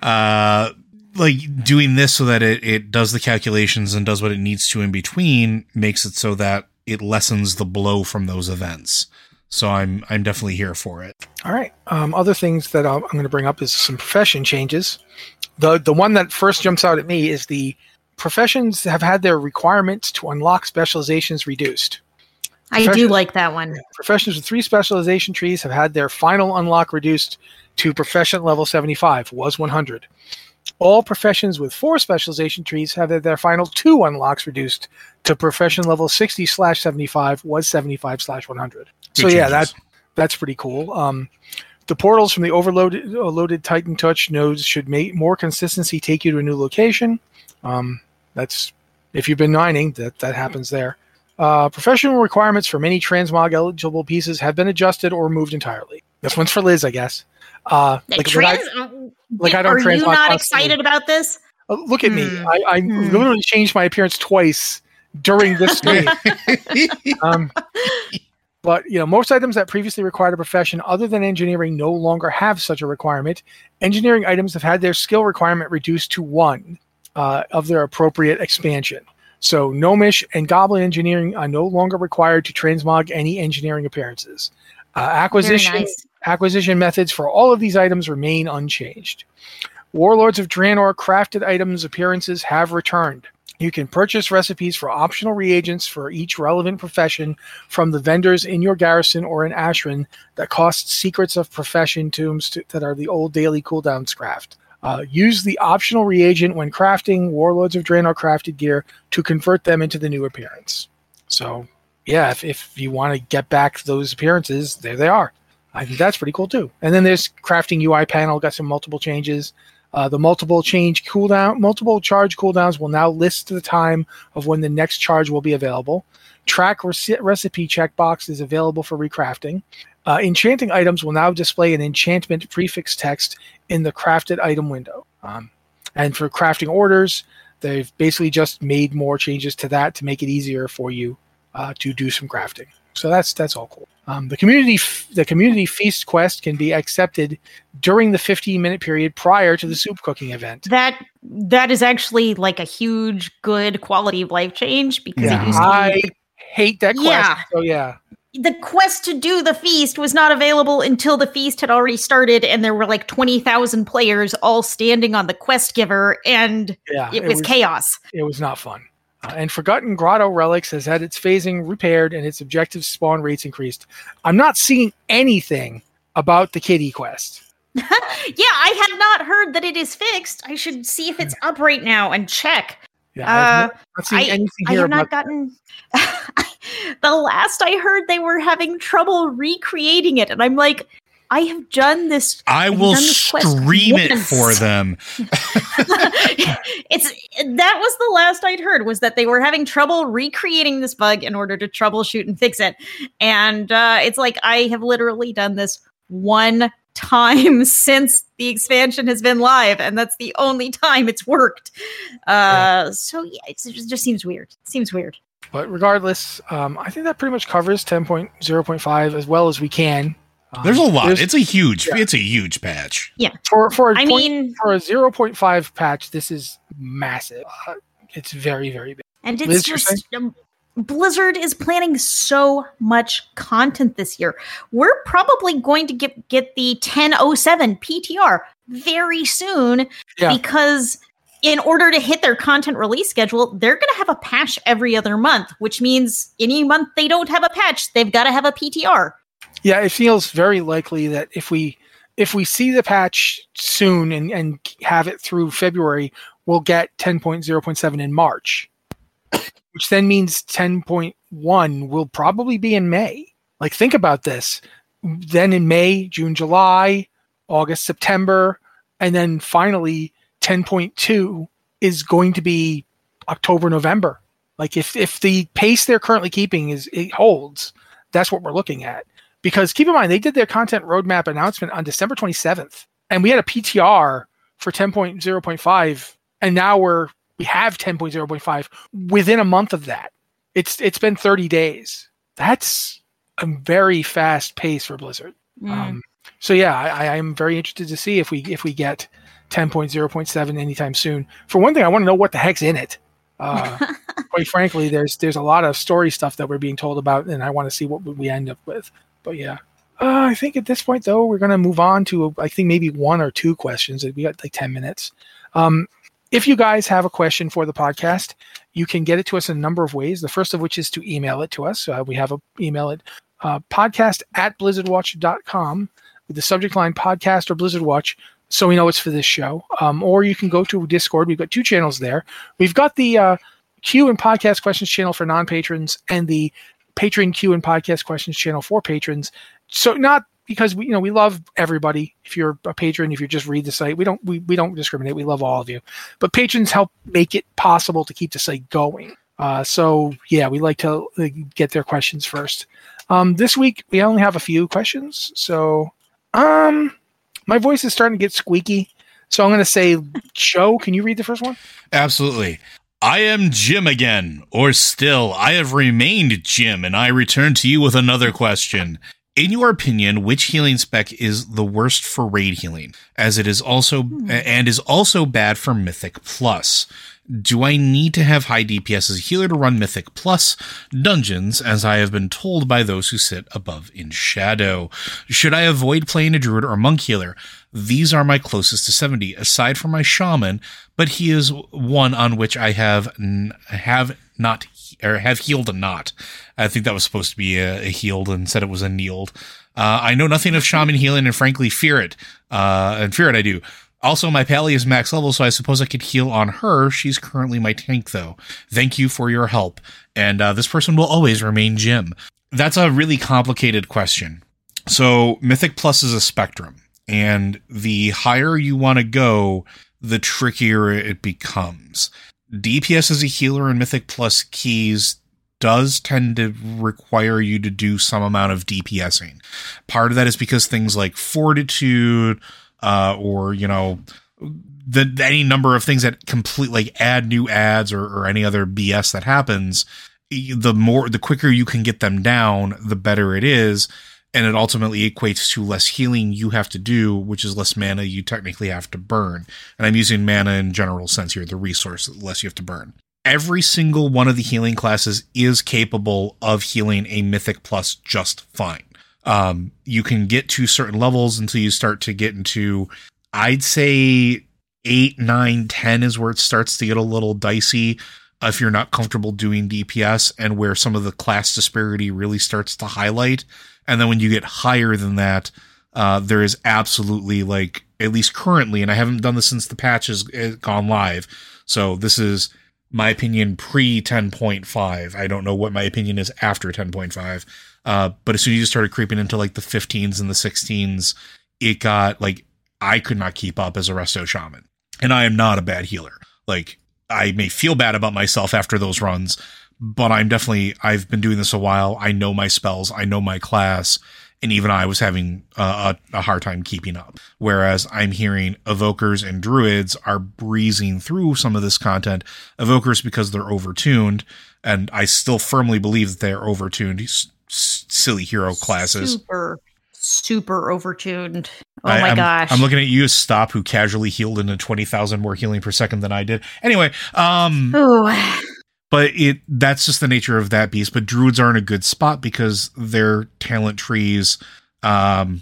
uh like doing this so that it, it does the calculations and does what it needs to in between makes it so that it lessens the blow from those events. So I'm I'm definitely here for it. All right. Um, other things that I'll, I'm going to bring up is some profession changes. The the one that first jumps out at me is the professions have had their requirements to unlock specializations reduced. I do like that one. Professions with three specialization trees have had their final unlock reduced to profession level 75, was 100. All professions with four specialization trees have had their final two unlocks reduced to profession level 60 slash 75, was 75 slash 100. So Good yeah, changes. that that's pretty cool. Um, the portals from the overloaded uh, loaded Titan Touch nodes should make more consistency take you to a new location. Um, that's if you've been mining, that that happens there. Uh, professional requirements for many transmog eligible pieces have been adjusted or removed entirely. This one's for Liz, I guess. Uh, The like, when I- trans- like I don't Are you transmog not constantly. excited about this? uh, look at me. Hmm. I, I Hmm. literally changed my appearance twice during this stream. um, but you know, most items that previously required a profession other than engineering no longer have such a requirement. Engineering items have had their skill requirement reduced to one uh, of their appropriate expansion. So Gnomish and Goblin engineering are no longer required to transmog any engineering appearances. Uh, acquisition nice. acquisition methods for all of these items remain unchanged. Warlords of Draenor crafted items appearances have returned. You can purchase recipes for optional reagents for each relevant profession from the vendors in your garrison or in Ashran that cost secrets of profession tombs to, that are the old daily cooldowns craft. Uh, use the optional reagent when crafting Warlords of Draenor crafted gear to convert them into the new appearance. So, yeah, if, if you want to get back those appearances, there they are. I think that's pretty cool too. And then there's crafting UI panel, got some multiple changes. Uh, the multiple change cooldown, multiple charge cooldowns will now list the time of when the next charge will be available. Track rece- recipe checkbox is available for recrafting. Uh, enchanting items will now display an enchantment prefix text in the crafted item window. Um, and for crafting orders, they've basically just made more changes to that to make it easier for you uh, to do some crafting. So that's that's all cool. Um, the community f- the community feast quest can be accepted during the 15 minute period prior to the soup cooking event. That that is actually like a huge good quality of life change because Yeah. it used to I be hate that quest. Yeah. So yeah, the quest to do the feast was not available until the feast had already started and there were like 20,000 players all standing on the quest giver and yeah, it, was, chaos. it was not fun. Uh, and Forgotten Grotto Relics has had its phasing repaired and its objective spawn rates increased. I'm not seeing anything about the kitty quest. yeah, I had not heard that it is fixed. I should see if it's up right now and check. Yeah, I've Uh, not, not I, I have not gotten the last I heard, they were having trouble recreating it, and I'm like, I have done this. I I've will this stream it once. for them. it's that was the last I'd heard was that they were having trouble recreating this bug in order to troubleshoot and fix it. And uh, it's like I have literally done this one time since the expansion has been live, and that's the only time it's worked. Uh, So yeah, it's, it just seems weird. It seems weird. But regardless, um, I think that pretty much covers 10.0.5 as well as we can. Um, There's a lot. there's- It's a huge. yeah. It's a huge patch. Yeah. For for a I point- mean, for a 0.5 patch. This is massive. Uh, it's very very big. and it's Liz, just um, Blizzard is planning so much content this year. We're probably going to get get the 1007 PTR very soon Yeah. because in order to hit their content release schedule, they're going to have a patch every other month, which means any month they don't have a patch, they've got to have a PTR. Yeah, it feels very likely that if we if we see the patch soon and, and have it through February, we'll get 10.0.7 in March, which then means 10.1 will probably be in May. Like, think about this. Then in May, June, July, August, September, and then finally 10.2 is going to be October, November. Like, if, if the pace they're currently keeping is it holds, that's what we're looking at because keep in mind they did their content roadmap announcement on December 27th, and we had a PTR for 10.0.5, and now we're we have 10.0.5 within a month of that. It's it's been 30 days. That's a very fast pace for Blizzard. Mm. Um, so yeah, I, I am very interested to see if we if we get 10.0.7 anytime soon. For one thing, I want to know what the heck's in it. Uh, quite frankly, there's there's a lot of story stuff that we're being told about, and I want to see what we end up with. But yeah, uh, I think at this point though, we're gonna move on to I think maybe one or two questions. We got like ten minutes. Um, if you guys have a question for the podcast, you can get it to us in a number of ways. The first of which is to email it to us. Uh, we have a email at uh, podcast at blizzardwatch.com with the subject line podcast or Blizzard Watch so we know it's for this show. Um, or you can go to Discord. We've got two channels there. We've got the uh, Q and podcast questions channel for non patrons and the Patreon Q and podcast questions channel for patrons. So not because we you know we love everybody. If you're a patron, if you just read the site, we don't we, we don't discriminate. We love all of you. But patrons help make it possible to keep the site going. Uh, so yeah, we like to get their questions first. Um, this week we only have a few questions, so um, my voice is starting to get squeaky. So I'm going to say, Joe, can you read the first one? Absolutely. I am Jim again, or still, I have remained Jim, and I return to you with another question. In your opinion, which healing spec is the worst for raid healing, as it is also hmm. and is also bad for Mythic Plus? Do I need to have high DPS as a healer to run Mythic Plus dungeons, as I have been told by those who sit above in shadow? Should I avoid playing a druid or monk healer? These are my closest to 70, aside from my shaman, but he is one on which I have n- have not or have healed a knot. I think that was supposed to be a, a healed and said it was a kneeled. Uh, I know nothing of shaman healing and frankly fear it. Uh, and fear it I do. Also, my pally is max level, so I suppose I could heal on her. She's currently my tank, though. Thank you for your help. And uh, this person will always remain Jim. That's a really complicated question. So, Mythic Plus is a spectrum, and the higher you want to go, the trickier it becomes. DPS as a healer in Mythic Plus keys does tend to require you to do some amount of DPSing. Part of that is because things like fortitude, uh, or you know, the any number of things that complete like add new ads or, or any other BS that happens, the more the quicker you can get them down, the better it is. And it ultimately equates to less healing you have to do, which is less mana you technically have to burn. And I'm using mana in general sense here, the resource the less you have to burn. Every single one of the healing classes is capable of healing a mythic plus just fine. Um, you can get to certain levels until you start to get into, I'd say eight, nine, 10 is where it starts to get a little dicey if you're not comfortable doing DPS and where some of the class disparity really starts to highlight. And then when you get higher than that, uh, there is absolutely like, at least currently, and I haven't done this since the patch has has gone live. So this is my opinion pre 10.5. I don't know what my opinion is after 10.5. Uh, but as soon as you started creeping into like the 15s and the 16s, it got like I could not keep up as a resto shaman. And I am not a bad healer. Like I may feel bad about myself after those runs, but I'm definitely I've been doing this a while. I know my spells, I know my class, and even I was having a, a, hard time keeping up. Whereas I'm hearing evokers and druids are breezing through some of this content. Evokers because they're overtuned, and I still firmly believe that they are overtuned. S- silly hero classes. Super, super overtuned. Oh I, my I'm, gosh! I'm looking at you, Stop, who casually healed into twenty thousand more healing per second than I did. Anyway, um, Ooh. But it that's just the nature of that beast. But druids are in a good spot because their talent trees um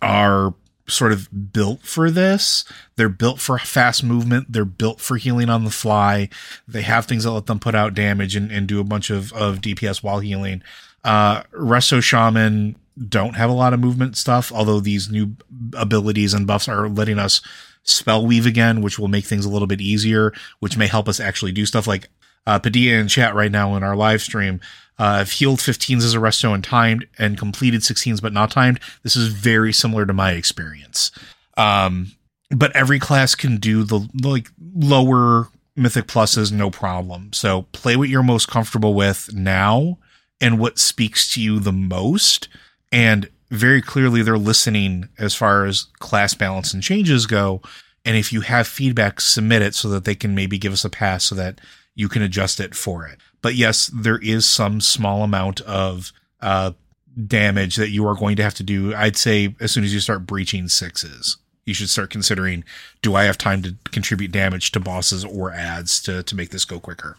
are sort of built for this. They're built for fast movement. They're built for healing on the fly. They have things that let them put out damage and, and do a bunch of, of dps while healing. Uh resto shaman don't have a lot of movement stuff although these new abilities and buffs are letting us spell weave again which will make things a little bit easier which may help us actually do stuff like uh, Padilla in chat right now in our live stream. Uh, I've healed 15s as a resto and timed and completed 16s but not timed. This is very similar to my experience. Um, but every class can do the like lower mythic pluses no problem. So play what you're most comfortable with now and what speaks to you the most. And very clearly they're listening as far as class balance and changes go. And if you have feedback, submit it so that they can maybe give us a pass so that you can adjust it for it. But yes, there is some small amount of uh, damage that you are going to have to do. I'd say as soon as you start breaching sixes, you should start considering: Do I have time to contribute damage to bosses or ads to to make this go quicker?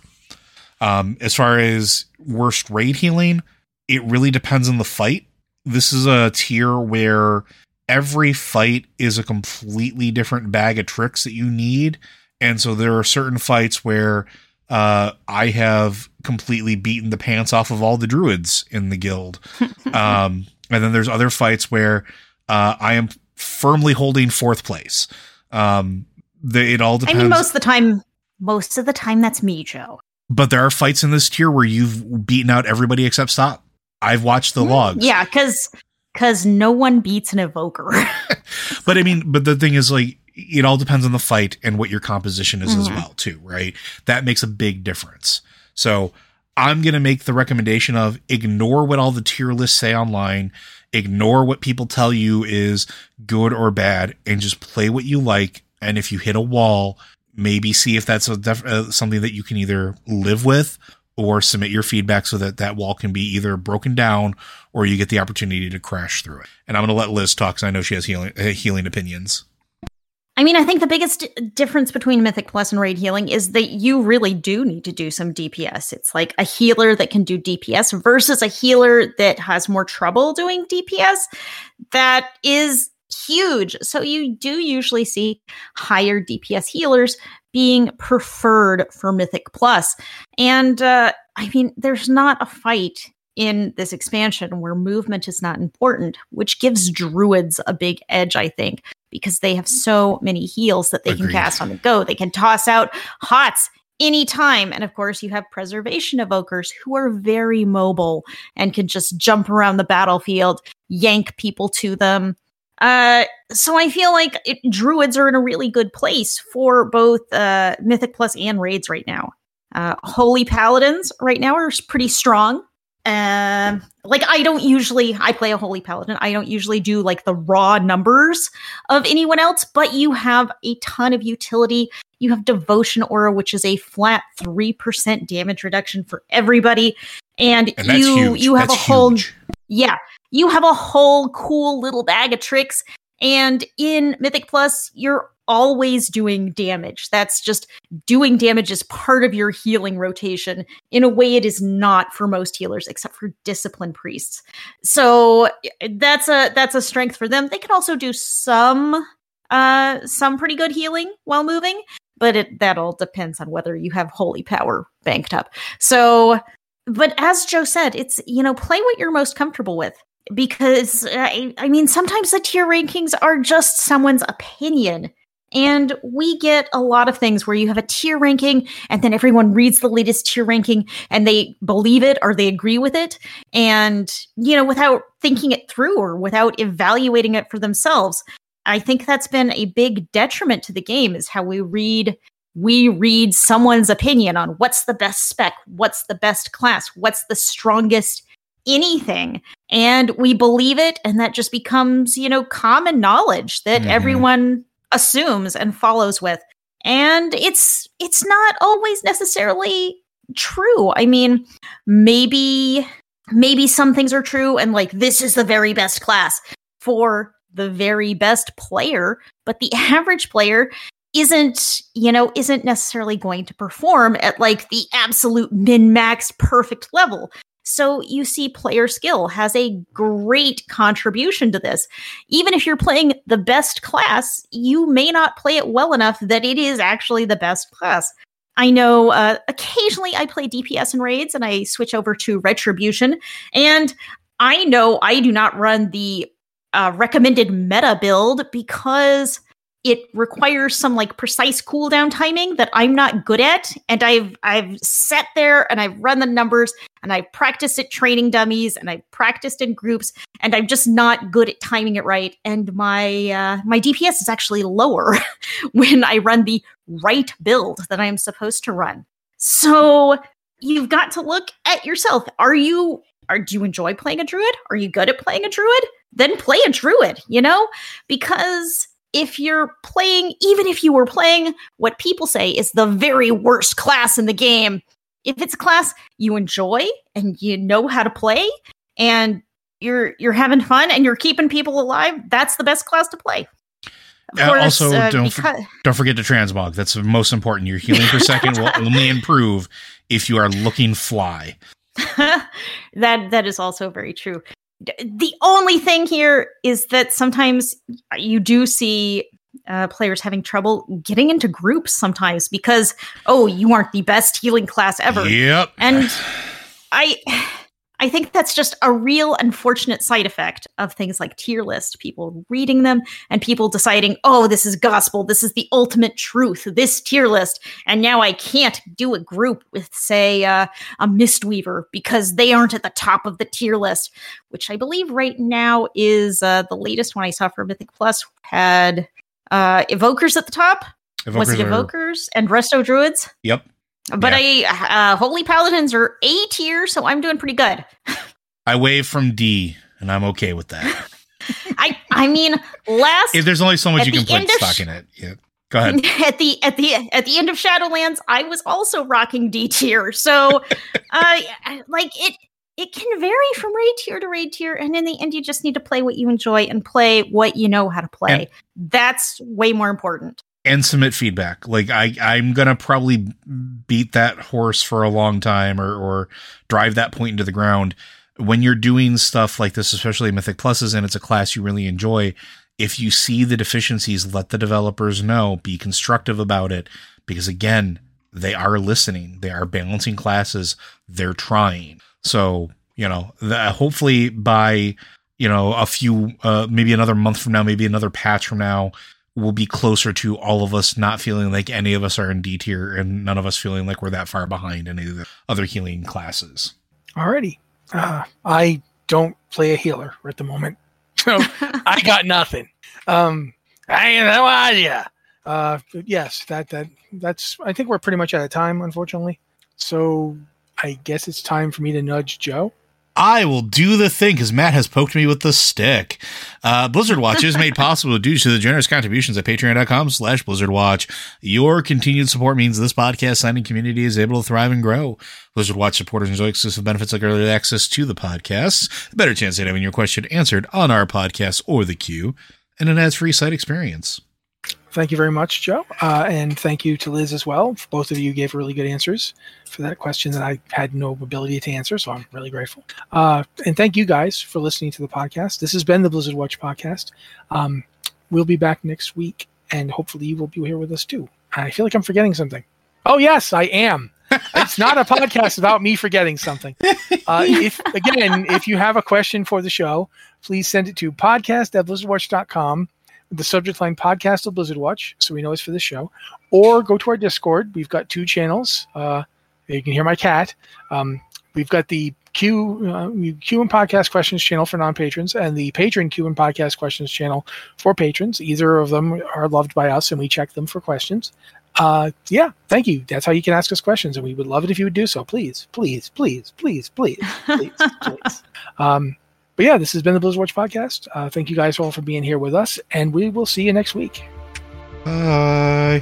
Um, as far as worst raid healing, it really depends on the fight. This is a tier where every fight is a completely different bag of tricks that you need. And so there are certain fights where uh, I have completely beaten the pants off of all the druids in the guild. um, and then there's other fights where uh, I am firmly holding fourth place. Um, the, it all depends. I mean, most of the time, most of the time, that's me, Joe. but there are fights in this tier where you've beaten out everybody except Stop. I've watched the logs. Mm, Yeah, because because no one beats an evoker. but I mean, but the thing is, like, it all depends on the fight and what your composition is as Mhm. well, too, right? That makes a big difference. So I'm gonna make the recommendation of ignore what all the tier lists say online, ignore what people tell you is good or bad, and just play what you like. And if you hit a wall, maybe see if that's a def- uh, something that you can either live with or submit your feedback so that that wall can be either broken down or you get the opportunity to crash through it. And I'm going to let Liz talk because I know she has healing, uh, healing opinions. I mean, I think the biggest difference between Mythic Plus and Raid Healing is that you really do need to do some DPS. It's like a healer that can do DPS versus a healer that has more trouble doing DPS. That is huge. So you do usually see higher DPS healers being preferred for Mythic Plus. And uh, I mean, there's not a fight in this expansion where movement is not important, which gives druids a big edge, I think, because they have so many heals that they Agreed. can cast on the go. They can toss out hots anytime. And of course, you have preservation evokers who are very mobile and can just jump around the battlefield, yank people to them. Uh, so I feel like it, druids are in a really good place for both uh, Mythic Plus and raids right now. Uh, Holy Paladins right now are pretty strong. Um, like I don't usually I play a Holy Paladin. I don't usually do like the raw numbers of anyone else, but you have a ton of utility. You have Devotion Aura, which is a flat three percent damage reduction for everybody, and, And you you have That's a whole huge. yeah, you have a whole cool little bag of tricks. And in Mythic Plus, you're always doing damage. That's just doing damage as part of your healing rotation in a way it is not for most healers, except for discipline priests. So that's a that's a strength for them. They can also do some uh some pretty good healing while moving, but it that all depends on whether you have holy power banked up. So but as Joe said, it's you know play what you're most comfortable with because I, I mean sometimes the tier rankings are just someone's opinion And we get a lot of things where you have a tier ranking, and then everyone reads the latest tier ranking and they believe it or they agree with it. And, you know, without thinking it through or without evaluating it for themselves. I think that's been a big detriment to the game is how we read we read someone's opinion on what's the best spec, what's the best class, what's the strongest anything. And we believe it and that just becomes you know common knowledge that Mhm. everyone assumes and follows with. And it's it's not always necessarily true. I mean maybe maybe some things are true and like this is the very best class for the very best player but the average player isn't you know isn't necessarily going to perform at like the absolute min max perfect level so you see player skill has a great contribution to this. Even if you're playing the best class, you may not play it well enough that it is actually the best class. I know uh, occasionally I play DPS and raids and I switch over to Retribution. And I know I do not run the uh, recommended meta build because it requires some like precise cooldown timing that I'm not good at. And I've I've sat there and I've run the numbers and I've practiced at training dummies and I've practiced in groups and I'm just not good at timing it right. And my uh, my DPS is actually lower when I run the right build that I'm supposed to run. So you've got to look at yourself. Are you are do you enjoy playing a druid? Are you good at playing a druid? Then play a druid, you know? Because if you're playing, even if you were playing what people say is the very worst class in the game, if it's a class you enjoy and you know how to play and you're you're having fun and you're keeping people alive, that's the best class to play. Of Uh, also, don't because- Don't forget to transmog. That's the most important. Your healing per second will only improve if you are looking fly. that that is also very true. The only thing here is that sometimes you do see uh, players having trouble getting into groups sometimes because oh you aren't the best healing class ever Yep. and I I think that's just a real unfortunate side effect of things like tier list, people reading them and people deciding, oh, this is gospel, this is the ultimate truth, this tier list. And now I can't do a group with, say, uh, a Mistweaver because they aren't at the top of the tier list, which I believe right now is uh, the latest one I saw for Mythic Plus had uh, Evokers at the top. Was it Evokers are- Evokers and Resto Druids? Yep. But I, uh, Holy Paladins are A tier, so I'm doing pretty good. I wave from D, and I'm okay with that. I, I mean, last if there's only so much you can put stock sh- in it. Yeah. Go ahead. at the at the at the end of Shadowlands, I was also rocking D tier. So, uh, like it, it can vary from raid tier to raid tier, and in the end, you just need to play what you enjoy and play what you know how to play. That's way more important. And submit feedback. Like I, I'm gonna probably beat that horse for a long time, or or drive that point into the ground. When you're doing stuff like this, especially Mythic Pluses, and it's a class you really enjoy, if you see the deficiencies, let the developers know. Be constructive about it, because again, they are listening. They are balancing classes. They're trying. So you know, the, hopefully by you know a few, uh, maybe another month from now, maybe another patch from now, we'll be closer to all of us not feeling like any of us are in D tier and none of us feeling like we're that far behind any of the other healing classes. Alrighty. Uh, I don't play a healer at the moment, so I got nothing. Um, I ain't no idea. Uh, yes, that that that's. I think we're pretty much out of time, unfortunately. So I guess it's time for me to nudge Joe. I will do the thing because Matt has poked me with the stick. Uh, Blizzard Watch is made possible due to the generous contributions at patreon.com slash Blizzard Watch. Your continued support means this podcast signing community is able to thrive and grow. Blizzard Watch supporters enjoy exclusive benefits like early access to the podcast, a better chance at having your question answered on our podcast or the queue, and an ads-free site experience. Thank you very much, Joe, uh, and thank you to Liz as well. Both of you gave really good answers for that question that I had no ability to answer, so I'm really grateful. Uh, and thank you guys for listening to the podcast. This has been the Blizzard Watch podcast. Um, we'll be back next week, and hopefully you will be here with us too. I feel like I'm forgetting something. Oh yes, I am. it's not a podcast about me forgetting something. Uh, if again, if you have a question for the show, please send it to podcast at blizzardwatch.com the subject line podcast of Blizzard Watch, so we know it's for the show, or go to our Discord. We've got two channels. Uh, you can hear my cat. Um, we've got the Q uh, Q and podcast questions channel for non patrons, and the patron Q and podcast questions channel for patrons. Either of them are loved by us, and we check them for questions. Uh, yeah, thank you. That's how you can ask us questions, and we would love it if you would do so. Please, please, please, please, please, please, please. Um, but yeah, this has been the Blizzard Watch podcast. Uh, thank you guys all for being here with us, and we will see you next week. Bye.